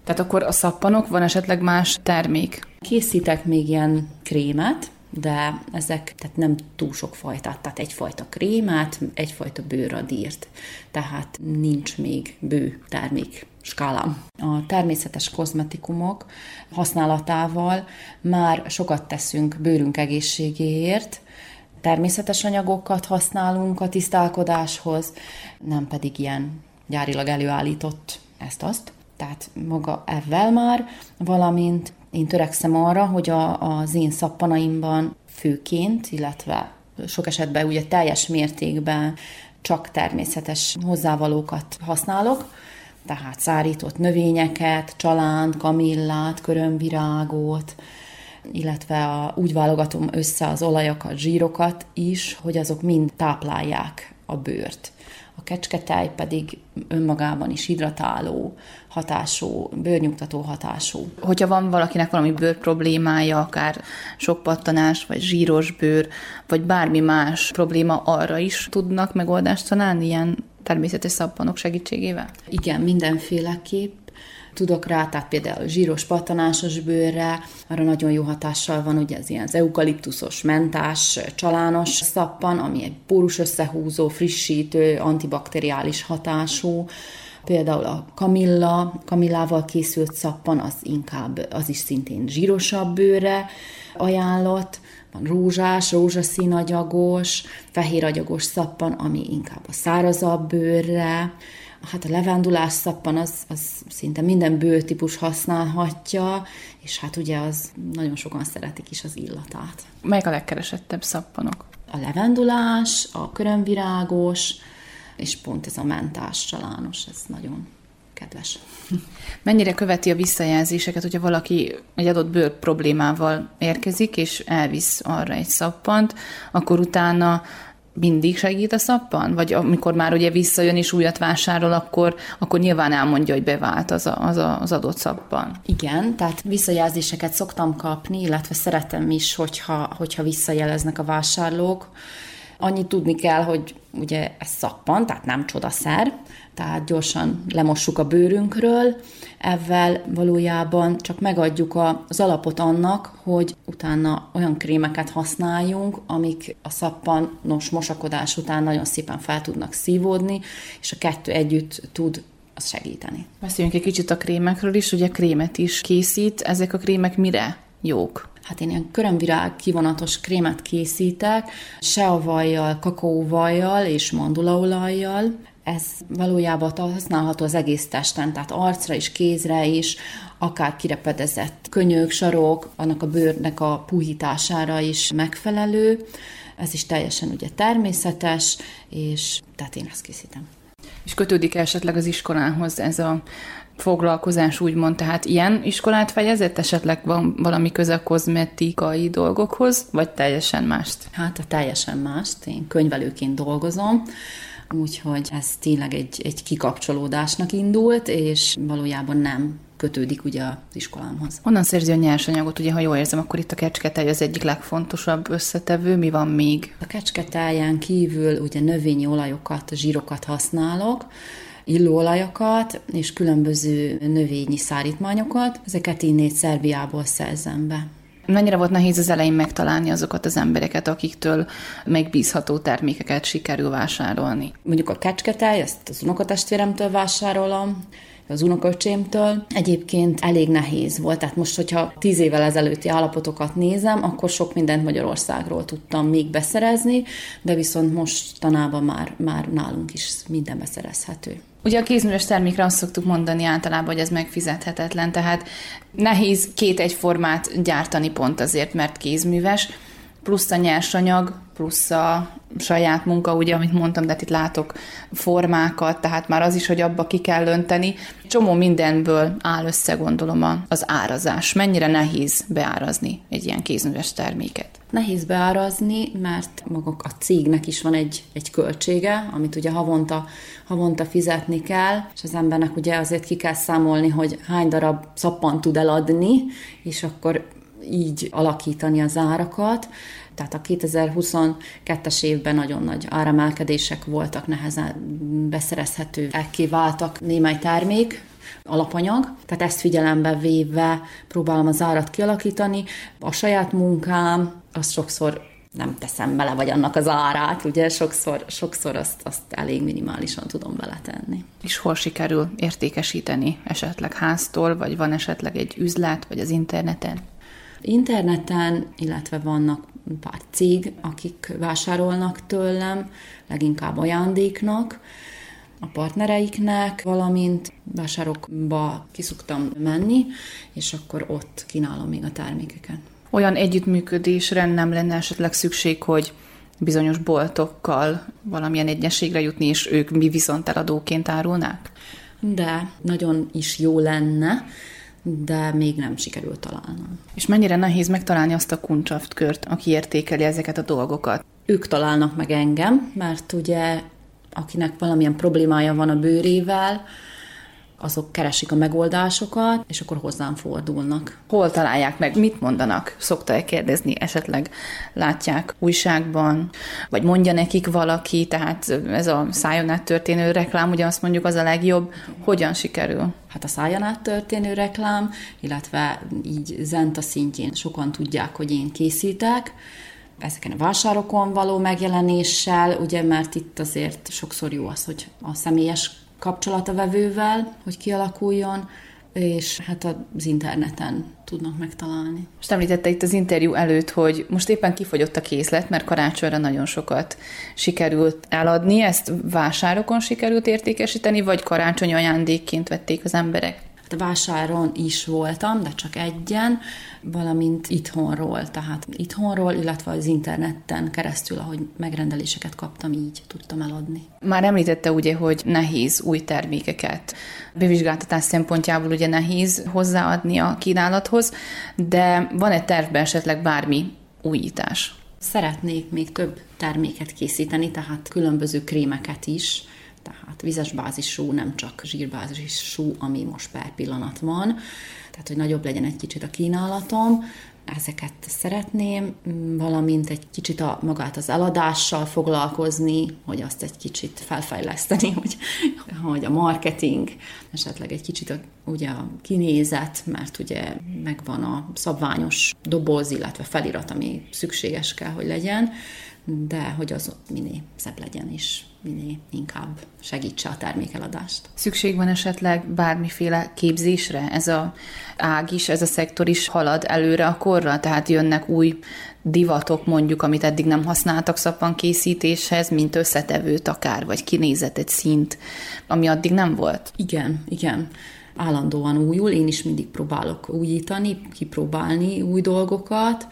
Tehát akkor a szappanok, van esetleg más termék? Készítek még ilyen krémet, de ezek tehát nem túl sok fajtát, tehát egyfajta krémát, egyfajta bőradírt, tehát nincs még bő termék skálám. A természetes kozmetikumok használatával már sokat teszünk bőrünk egészségéért, természetes anyagokat használunk a tisztálkodáshoz, nem pedig ilyen gyárilag előállított ezt-azt. Tehát maga ezzel már, valamint én törekszem arra, hogy a, az én szappanaimban főként, illetve sok esetben ugye teljes mértékben csak természetes hozzávalókat használok, tehát szárított növényeket, csalánt, kamillát, körömvirágot, illetve a, úgy válogatom össze az olajakat, zsírokat is, hogy azok mind táplálják a bőrt. A kecsketej pedig önmagában is hidratáló hatású, bőrnyugtató hatású. Hogyha van valakinek valami bőr problémája, akár sok pattanás, vagy zsíros bőr, vagy bármi más probléma, arra is tudnak megoldást találni ilyen természetes szappanok segítségével? Igen, mindenféleképp tudok rá, tehát például zsíros patanásos bőrre, arra nagyon jó hatással van ugye az ilyen az eukaliptuszos, mentás, csalános szappan, ami egy pórus összehúzó, frissítő, antibakteriális hatású, például a kamilla, kamillával készült szappan, az inkább, az is szintén zsírosabb bőre ajánlott, van rózsás, rózsaszín agyagos, fehér agyagos szappan, ami inkább a szárazabb bőrre, hát a levendulás szappan az, az szinte minden bőrtípus használhatja, és hát ugye az nagyon sokan szeretik is az illatát. Melyek a legkeresettebb szappanok? A levendulás, a körömvirágos, és pont ez a mentás csalános, ez nagyon kedves. <laughs> Mennyire követi a visszajelzéseket, hogyha valaki egy adott bőr problémával érkezik, és elvisz arra egy szappant, akkor utána mindig a szappan? Vagy amikor már ugye visszajön és újat vásárol, akkor, akkor nyilván elmondja, hogy bevált az, a, az, a, az adott szappan. Igen, tehát visszajelzéseket szoktam kapni, illetve szeretem is, hogyha, hogyha visszajeleznek a vásárlók. Annyit tudni kell, hogy ugye ez szappan, tehát nem csodaszer, tehát gyorsan lemossuk a bőrünkről, ezzel valójában csak megadjuk az alapot annak, hogy utána olyan krémeket használjunk, amik a szappanos mosakodás után nagyon szépen fel tudnak szívódni, és a kettő együtt tud az segíteni. Beszéljünk egy kicsit a krémekről is, ugye krémet is készít. Ezek a krémek mire jók? Hát én ilyen körömvirág kivonatos krémet készítek, seavajjal, kakaóvajjal és mandulaolajjal, Ez valójában használható az egész testen, tehát arcra is, kézre is, akár kirepedezett könyök, sarok, annak a bőrnek a puhítására is megfelelő. Ez is teljesen ugye természetes, és tehát én ezt készítem. És kötődik esetleg az iskolához ez a foglalkozás, úgymond, tehát ilyen iskolát fejezett, esetleg van valami köze a kozmetikai dolgokhoz, vagy teljesen mást? Hát a teljesen mást. Én könyvelőként dolgozom, úgyhogy ez tényleg egy, egy kikapcsolódásnak indult, és valójában nem kötődik ugye az iskolámhoz. Honnan szerzi a nyersanyagot? Ugye, ha jól érzem, akkor itt a kecsketej az egyik legfontosabb összetevő. Mi van még? A kecsketáján kívül ugye növényi olajokat, zsírokat használok, illóolajakat és különböző növényi szárítmányokat. Ezeket innét Szerbiából szerzem be. Mennyire volt nehéz az elején megtalálni azokat az embereket, akiktől megbízható termékeket sikerül vásárolni? Mondjuk a kecsketáj, ezt az unokatestvéremtől vásárolom, az unoköcsémtől. Egyébként elég nehéz volt, tehát most, hogyha tíz évvel ezelőtti állapotokat nézem, akkor sok mindent Magyarországról tudtam még beszerezni, de viszont mostanában már, már nálunk is minden beszerezhető. Ugye a kézműves termékre azt szoktuk mondani általában, hogy ez megfizethetetlen, tehát nehéz két egyformát gyártani pont azért, mert kézműves, plusz a nyersanyag, plusz a saját munka, ugye, amit mondtam, de hát itt látok formákat, tehát már az is, hogy abba ki kell önteni. Csomó mindenből áll össze, gondolom, az árazás. Mennyire nehéz beárazni egy ilyen kézműves terméket? Nehéz beárazni, mert maguk a cégnek is van egy, egy költsége, amit ugye havonta, havonta fizetni kell, és az embernek ugye azért ki kell számolni, hogy hány darab szappan tud eladni, és akkor így alakítani az árakat. Tehát a 2022-es évben nagyon nagy áremelkedések voltak, nehezen beszerezhető, elkiváltak némely termék, alapanyag, tehát ezt figyelembe véve próbálom az árat kialakítani. A saját munkám, azt sokszor nem teszem bele, vagy annak az árát, ugye sokszor, sokszor azt, azt elég minimálisan tudom beletenni. És hol sikerül értékesíteni? Esetleg háztól, vagy van esetleg egy üzlet, vagy az interneten? Interneten, illetve vannak pár cég, akik vásárolnak tőlem, leginkább ajándéknak, a partnereiknek, valamint vásárokba kiszoktam menni, és akkor ott kínálom még a termékeket. Olyan együttműködésre nem lenne esetleg szükség, hogy bizonyos boltokkal valamilyen egyességre jutni, és ők mi viszont eladóként árulnák? De nagyon is jó lenne, de még nem sikerült találnom. És mennyire nehéz megtalálni azt a kört, aki értékeli ezeket a dolgokat? Ők találnak meg engem, mert ugye akinek valamilyen problémája van a bőrével, azok keresik a megoldásokat, és akkor hozzám fordulnak. Hol találják meg? Mit mondanak? Szokta-e kérdezni? Esetleg látják újságban, vagy mondja nekik valaki, tehát ez a szájon át történő reklám, ugye azt mondjuk az a legjobb. Hogyan sikerül? Hát a szájon át történő reklám, illetve így zenta szintjén sokan tudják, hogy én készítek, ezeken a vásárokon való megjelenéssel, ugye, mert itt azért sokszor jó az, hogy a személyes kapcsolat a vevővel, hogy kialakuljon, és hát az interneten tudnak megtalálni. Most említette itt az interjú előtt, hogy most éppen kifogyott a készlet, mert karácsonyra nagyon sokat sikerült eladni, ezt vásárokon sikerült értékesíteni, vagy karácsony ajándékként vették az emberek? Hát a vásáron is voltam, de csak egyen, valamint itthonról, tehát itthonról, illetve az interneten keresztül, ahogy megrendeléseket kaptam, így tudtam eladni. Már említette ugye, hogy nehéz új termékeket. Bevizsgáltatás szempontjából ugye nehéz hozzáadni a kínálathoz, de van-e tervben esetleg bármi újítás? Szeretnék még több terméket készíteni, tehát különböző krémeket is, tehát vizes bázisú, nem csak zsírbázisú, ami most per pillanat van, tehát hogy nagyobb legyen egy kicsit a kínálatom, ezeket szeretném, valamint egy kicsit a, magát az eladással foglalkozni, hogy azt egy kicsit felfejleszteni, hogy, hogy a marketing, esetleg egy kicsit a, ugye a kinézet, mert ugye megvan a szabványos doboz, illetve felirat, ami szükséges kell, hogy legyen, de hogy az ott minél szebb legyen, és minél inkább segítse a termékeladást. Szükség van esetleg bármiféle képzésre? Ez a ág is, ez a szektor is halad előre a korra, tehát jönnek új divatok mondjuk, amit eddig nem használtak szappan készítéshez, mint összetevőt akár, vagy kinézetet szint, ami addig nem volt? Igen, igen állandóan újul, én is mindig próbálok újítani, kipróbálni új dolgokat,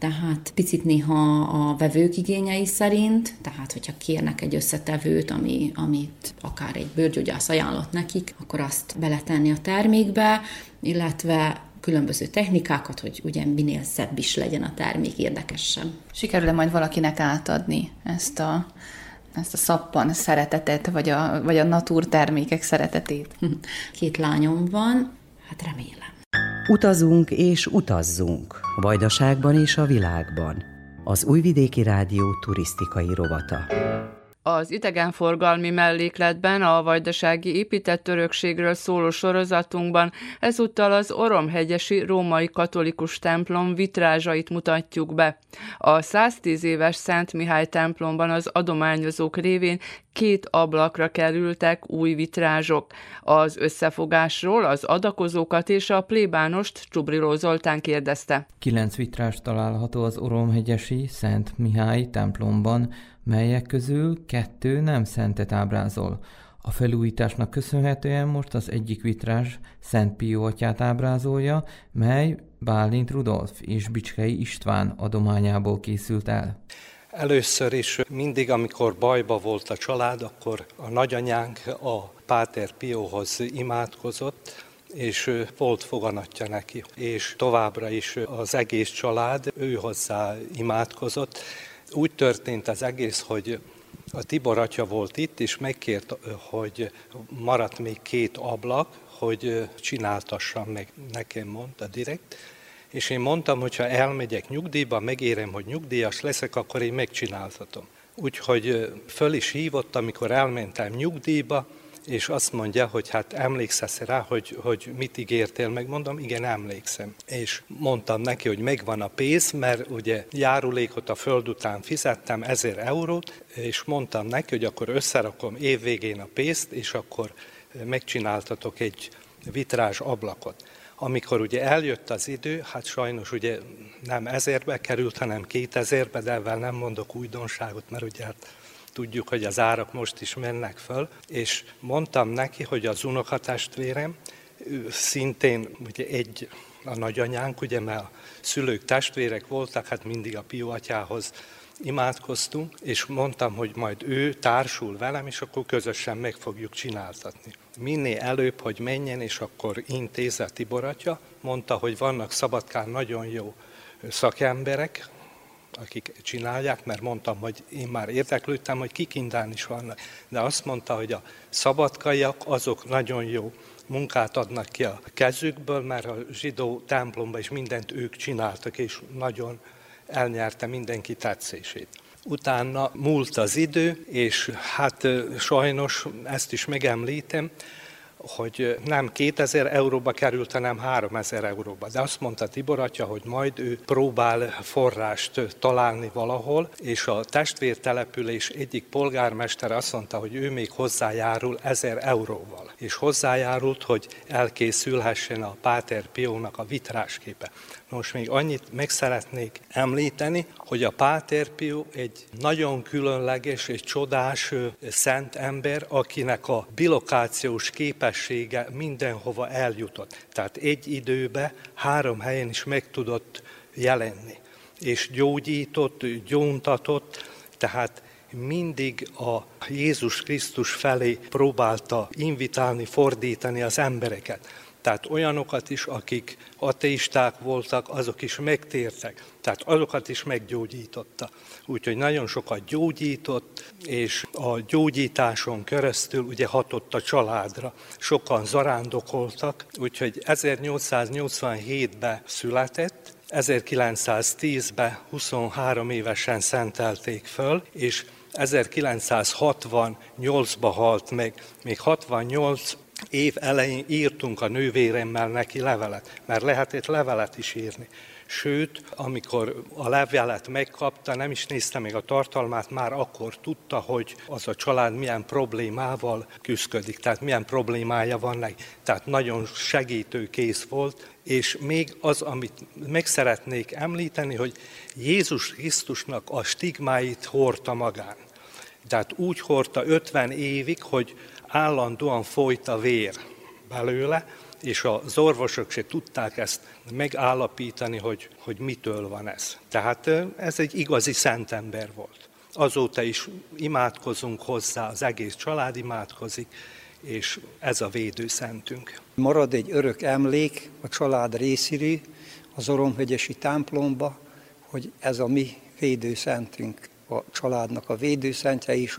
tehát picit néha a vevők igényei szerint, tehát hogyha kérnek egy összetevőt, ami, amit akár egy bőrgyógyász ajánlott nekik, akkor azt beletenni a termékbe, illetve különböző technikákat, hogy ugye minél szebb is legyen a termék, érdekesebb. Sikerül-e majd valakinek átadni ezt a ezt a szappan szeretetet, vagy a, vagy a natúr termékek szeretetét? <laughs> Két lányom van, hát remélem. Utazunk és utazzunk, Vajdaságban és a világban. Az Újvidéki Rádió turisztikai rovata. Az idegenforgalmi mellékletben a vajdasági épített örökségről szóló sorozatunkban ezúttal az Oromhegyesi római katolikus templom vitrázsait mutatjuk be. A 110 éves Szent Mihály templomban az adományozók révén két ablakra kerültek új vitrázsok. Az összefogásról az adakozókat és a plébánost Csubriló Zoltán kérdezte. Kilenc vitrás található az Oromhegyesi Szent Mihály templomban, melyek közül kettő nem szentet ábrázol. A felújításnak köszönhetően most az egyik vitrás Szent Pió atyát ábrázolja, mely Bálint Rudolf és Bicskei István adományából készült el. Először is mindig, amikor bajba volt a család, akkor a nagyanyánk a Páter Pióhoz imádkozott, és volt foganatja neki, és továbbra is az egész család ő hozzá imádkozott, úgy történt az egész, hogy a Tibor atya volt itt, és megkért, hogy maradt még két ablak, hogy csináltassam meg, nekem mondta direkt. És én mondtam, hogy ha elmegyek nyugdíjba, megérem, hogy nyugdíjas leszek, akkor én megcsináltatom. Úgyhogy föl is hívott, amikor elmentem nyugdíjba, és azt mondja, hogy hát emlékszesz rá, hogy, hogy mit ígértél meg, mondom, igen, emlékszem. És mondtam neki, hogy megvan a pénz, mert ugye járulékot a föld után fizettem, 1000 eurót, és mondtam neki, hogy akkor összerakom évvégén a pénzt, és akkor megcsináltatok egy vitrás ablakot. Amikor ugye eljött az idő, hát sajnos ugye nem ezerbe került, hanem kétezerbe, de ebben nem mondok újdonságot, mert ugye hát tudjuk, hogy az árak most is mennek föl, és mondtam neki, hogy az unokatestvérem szintén ugye egy a nagyanyánk, ugye, mert a szülők testvérek voltak, hát mindig a Pió atyához imádkoztunk, és mondtam, hogy majd ő társul velem, és akkor közösen meg fogjuk csináltatni. Minél előbb, hogy menjen, és akkor intézze Tibor atya, mondta, hogy vannak Szabadkán nagyon jó szakemberek, akik csinálják, mert mondtam, hogy én már érdeklődtem, hogy kik indán is vannak. De azt mondta, hogy a szabadkaiak azok nagyon jó munkát adnak ki a kezükből, mert a zsidó templomban is mindent ők csináltak, és nagyon elnyerte mindenki tetszését. Utána múlt az idő, és hát sajnos ezt is megemlítem, hogy nem 2000 euróba került, hanem 3000 euróba. De azt mondta Tibor atya, hogy majd ő próbál forrást találni valahol, és a testvértelepülés egyik polgármester azt mondta, hogy ő még hozzájárul 1000 euróval. És hozzájárult, hogy elkészülhessen a Páter Piónak a vitrásképe. Most még annyit meg szeretnék említeni, hogy a Páter Pio egy nagyon különleges és csodás szent ember, akinek a bilokációs képessége mindenhova eljutott. Tehát egy időbe három helyen is meg tudott jelenni. És gyógyított, gyóntatott, tehát mindig a Jézus Krisztus felé próbálta invitálni, fordítani az embereket. Tehát olyanokat is, akik ateisták voltak, azok is megtértek. Tehát azokat is meggyógyította. Úgyhogy nagyon sokat gyógyított, és a gyógyításon keresztül ugye hatott a családra. Sokan zarándokoltak, úgyhogy 1887-ben született, 1910-ben 23 évesen szentelték föl, és 1968-ban halt meg. Még 68 év elején írtunk a nővéremmel neki levelet, mert lehetett levelet is írni. Sőt, amikor a levelet megkapta, nem is nézte meg a tartalmát, már akkor tudta, hogy az a család milyen problémával küzdik, tehát milyen problémája van neki. Tehát nagyon segítőkész volt, és még az, amit meg szeretnék említeni, hogy Jézus Krisztusnak a stigmáit hordta magán. Tehát úgy hordta 50 évig, hogy állandóan folyt a vér belőle, és az orvosok se tudták ezt megállapítani, hogy, hogy mitől van ez. Tehát ez egy igazi szentember volt. Azóta is imádkozunk hozzá, az egész család imádkozik, és ez a védőszentünk. Marad egy örök emlék a család részéről az Oromhegyesi templomba, hogy ez a mi védőszentünk a családnak a védőszentje, és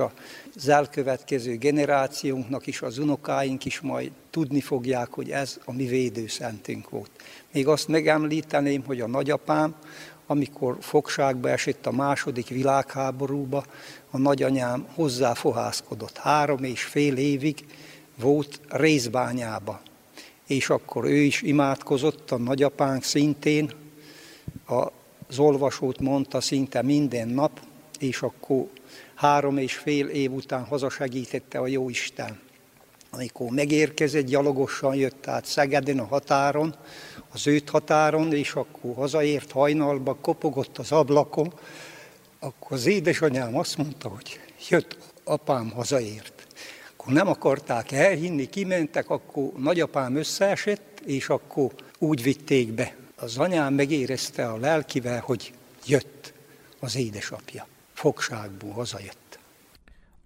az elkövetkező generációnknak is, az unokáink is majd tudni fogják, hogy ez a mi védőszentünk volt. Még azt megemlíteném, hogy a nagyapám, amikor fogságba esett a második világháborúba, a nagyanyám hozzáfohászkodott. Három és fél évig volt részbányába. És akkor ő is imádkozott, a nagyapánk szintén, az olvasót mondta szinte minden nap, és akkor három és fél év után hazasegítette a Jóisten. Amikor megérkezett, gyalogosan jött át Szegeden a határon, az őt határon, és akkor hazaért hajnalba, kopogott az ablakon, akkor az édesanyám azt mondta, hogy jött apám hazaért. Akkor nem akarták elhinni, kimentek, akkor nagyapám összeesett, és akkor úgy vitték be. Az anyám megérezte a lelkivel, hogy jött az édesapja fogságból hazajött.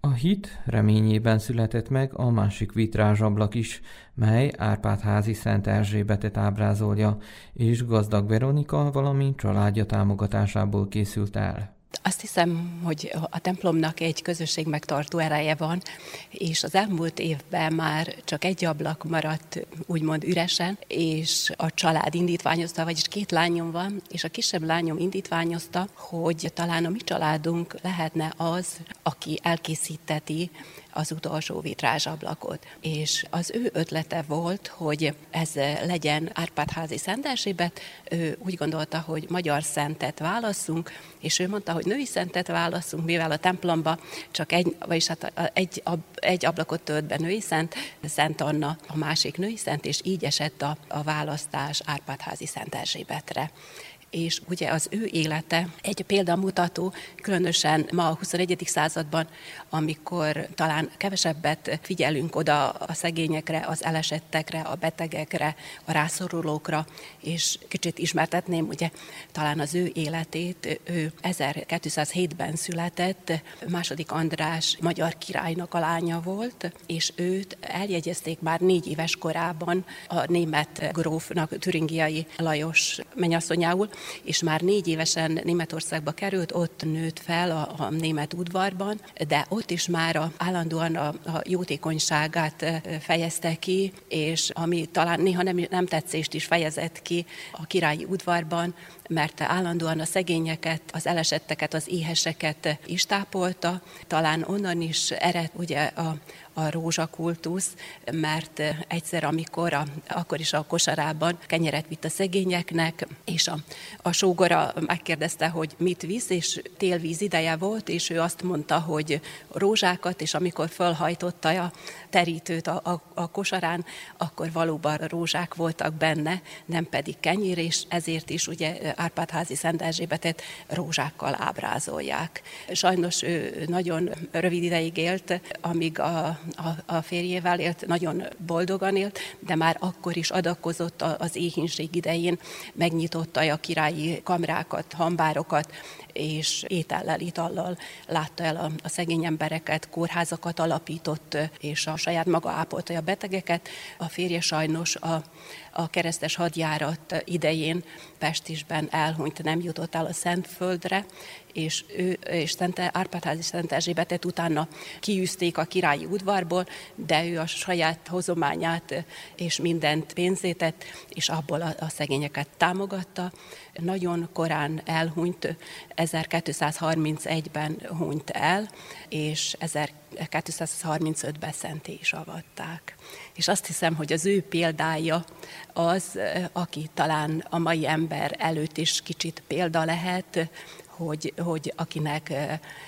A hit reményében született meg a másik vitrázsablak is, mely Árpád-házi Szent Erzsébetet ábrázolja, és gazdag Veronika, valamint családja támogatásából készült el. Azt hiszem, hogy a templomnak egy közösség megtartó ereje van, és az elmúlt évben már csak egy ablak maradt úgymond üresen, és a család indítványozta, vagyis két lányom van, és a kisebb lányom indítványozta, hogy talán a mi családunk lehetne az, aki elkészíteti az utolsó vitrázsablakot. És az ő ötlete volt, hogy ez legyen Árpádházi Szentelségbet, ő úgy gondolta, hogy magyar szentet válaszunk, és ő mondta, hogy női szentet válaszunk, mivel a templomba csak egy, vagyis hát egy, egy ablakot tölt be női szent, Szent Anna a másik női szent, és így esett a, a választás Árpádházi Szent Erzsébetre és ugye az ő élete egy példamutató, különösen ma a 21. században, amikor talán kevesebbet figyelünk oda a szegényekre, az elesettekre, a betegekre, a rászorulókra, és kicsit ismertetném ugye talán az ő életét. Ő 1207-ben született, második András magyar királynak a lánya volt, és őt eljegyezték már négy éves korában a német grófnak, türingiai Lajos mennyasszonyául, és már négy évesen Németországba került, ott nőtt fel a, a német udvarban, de ott is már a, állandóan a, a jótékonyságát fejezte ki, és ami talán néha nem, nem tetszést is fejezett ki a királyi udvarban, mert állandóan a szegényeket, az elesetteket, az éheseket is tápolta. Talán onnan is ered ugye a, a rózsakultusz, mert egyszer, amikor a, akkor is a kosarában kenyeret vitt a szegényeknek, és a, a sógora megkérdezte, hogy mit visz, és télvíz ideje volt, és ő azt mondta, hogy rózsákat, és amikor fölhajtotta a terítőt a, a, a kosarán, akkor valóban rózsák voltak benne, nem pedig kenyér, és ezért is ugye Árpádházi Szent Erzsébetet rózsákkal ábrázolják. Sajnos ő nagyon rövid ideig élt, amíg a, a, a férjével élt, nagyon boldogan élt, de már akkor is adakozott az éhínség idején, megnyitotta a királyi kamrákat, hambárokat, és étellel, itallal látta el a, a szegény embereket, kórházakat alapított, és a saját maga ápolta a betegeket. A férje sajnos a, a keresztes hadjárat idején Pestisben elhunyt, nem jutott el a Szentföldre, és ő és Szent Árpádházi Szent Erzsébetet utána kiűzték a királyi udvarból, de ő a saját hozományát és mindent pénzétett, és abból a, a szegényeket támogatta. Nagyon korán elhunyt, 1231-ben hunyt el, és 1235-ben szenté is avatták. És azt hiszem, hogy az ő példája az, aki talán a mai ember előtt is kicsit példa lehet, hogy, hogy akinek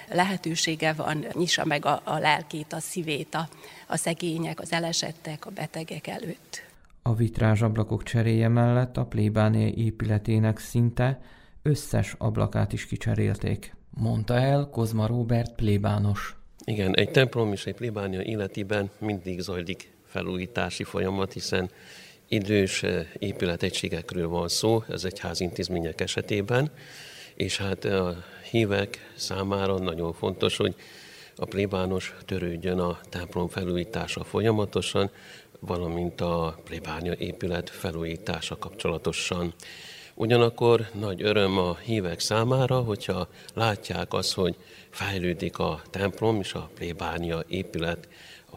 lehetősége van, nyissa meg a, a lelkét, a szívét a, a szegények, az elesettek, a betegek előtt. A vitrázs ablakok cseréje mellett a plébánia épületének szinte összes ablakát is kicserélték, mondta el Kozma Robert plébános. Igen, egy templom és egy plébánia életében mindig zajlik felújítási folyamat, hiszen idős épületegységekről van szó, az egyház intézmények esetében, és hát a hívek számára nagyon fontos, hogy a plébános törődjön a templom felújítása folyamatosan, valamint a plébánia épület felújítása kapcsolatosan. Ugyanakkor nagy öröm a hívek számára, hogyha látják azt, hogy fejlődik a templom és a plébánia épület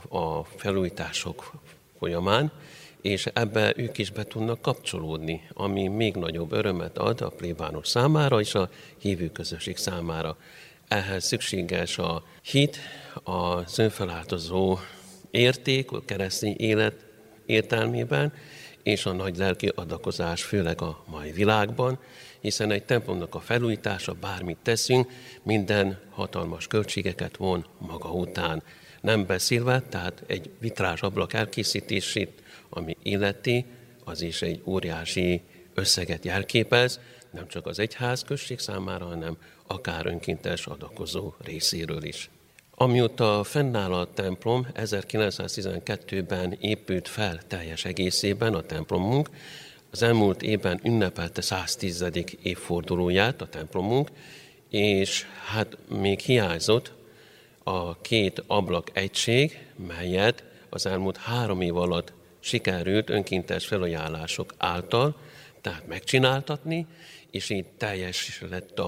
a felújítások folyamán, és ebbe ők is be tudnak kapcsolódni, ami még nagyobb örömet ad a plébános számára és a hívő közösség számára. Ehhez szükséges a hit, az önfeláltozó érték, a keresztény élet értelmében, és a nagy lelki adakozás, főleg a mai világban, hiszen egy templomnak a felújítása, bármit teszünk, minden hatalmas költségeket von maga után. Nem beszélve, tehát egy vitrás ablak elkészítését ami illeti, az is egy óriási összeget jelképez, nem csak az egyház község számára, hanem akár önkéntes adakozó részéről is. Amióta fennáll a templom, 1912-ben épült fel teljes egészében a templomunk, az elmúlt évben ünnepelte 110. évfordulóját a templomunk, és hát még hiányzott a két ablak egység, melyet az elmúlt három év alatt sikerült önkéntes felajánlások által, tehát megcsináltatni, és így teljes lett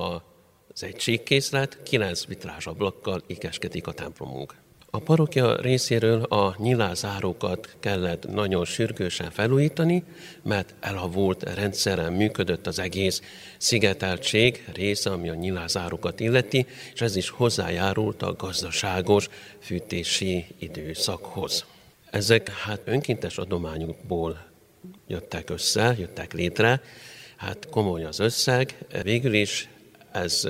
az egységkészlet, kilenc vitrás ablakkal ikeskedik a templomunk. A parokja részéről a nyilázárókat kellett nagyon sürgősen felújítani, mert elavult rendszeren működött az egész szigeteltség része, ami a nyilázárókat illeti, és ez is hozzájárult a gazdaságos fűtési időszakhoz. Ezek hát önkéntes adományokból jöttek össze, jöttek létre, hát komoly az összeg. Végül is ez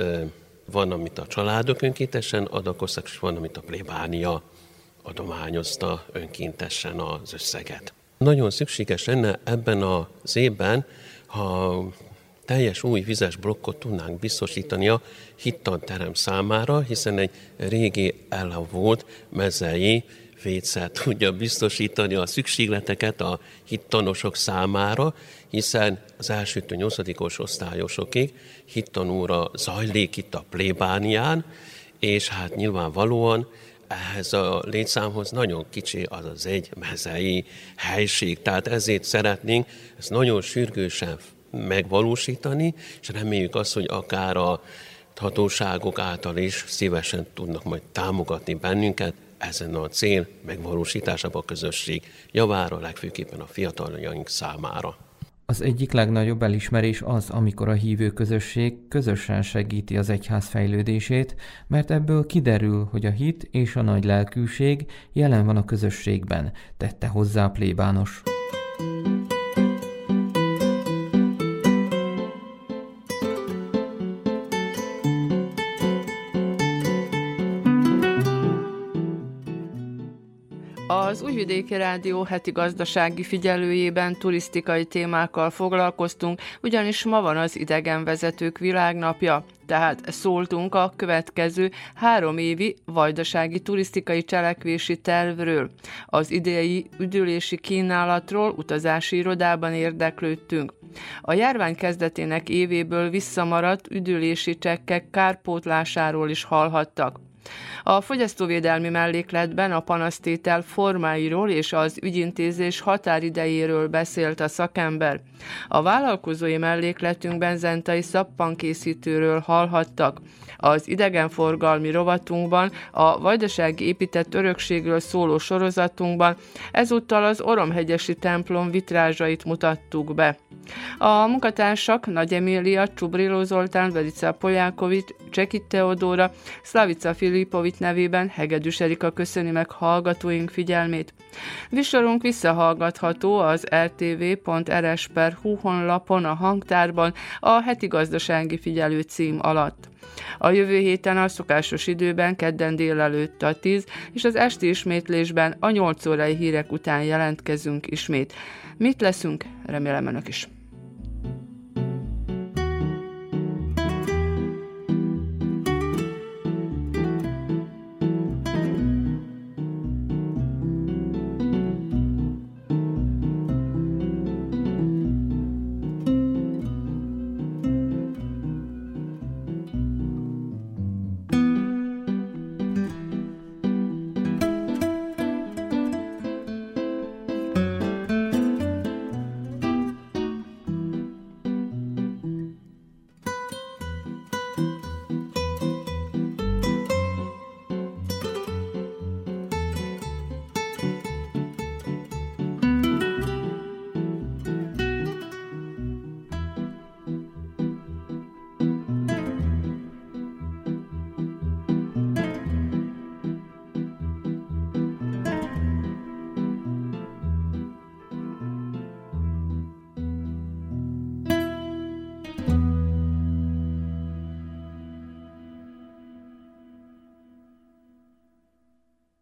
van, amit a családok önkéntesen adakoztak, és van, amit a plébánia adományozta önkéntesen az összeget. Nagyon szükséges lenne ebben az évben, ha teljes új vizes blokkot tudnánk biztosítani a hittanterem számára, hiszen egy régi elavult mezei védszer tudja biztosítani a szükségleteket a hittanosok számára, hiszen az elsőtől nyolcadikos osztályosokig hittanóra zajlik itt a plébánián, és hát nyilvánvalóan ehhez a létszámhoz nagyon kicsi az az egy mezei helység. Tehát ezért szeretnénk ezt nagyon sürgősen megvalósítani, és reméljük azt, hogy akár a hatóságok által is szívesen tudnak majd támogatni bennünket ezen a cél megvalósításában a közösség javára, legfőképpen a fiataljaink számára. Az egyik legnagyobb elismerés az, amikor a hívő közösség közösen segíti az egyház fejlődését, mert ebből kiderül, hogy a hit és a nagy lelkűség jelen van a közösségben, tette hozzá a plébános. Az Újvidéki Rádió heti gazdasági figyelőjében turisztikai témákkal foglalkoztunk, ugyanis ma van az idegenvezetők világnapja, tehát szóltunk a következő három évi vajdasági turisztikai cselekvési tervről. Az idei üdülési kínálatról utazási irodában érdeklődtünk. A járvány kezdetének évéből visszamaradt üdülési csekkek kárpótlásáról is hallhattak. A fogyasztóvédelmi mellékletben a panasztétel formáiról és az ügyintézés határidejéről beszélt a szakember. A vállalkozói mellékletünkben zentai szappankészítőről hallhattak. Az idegenforgalmi rovatunkban, a vajdasági épített örökségről szóló sorozatunkban ezúttal az Oromhegyesi templom vitrázsait mutattuk be. A munkatársak Nagy Emília, Csubriló Zoltán, Verica Polyákovics, Csekit Teodóra, Slavica Filipovic nevében Hegedűs Erika köszöni meg hallgatóink figyelmét. Visorunk visszahallgatható az rtv.rs.hu honlapon a hangtárban a heti gazdasági figyelő cím alatt. A jövő héten a szokásos időben kedden délelőtt a 10 és az esti ismétlésben a 8 órai hírek után jelentkezünk ismét. Mit leszünk? Remélem önök is.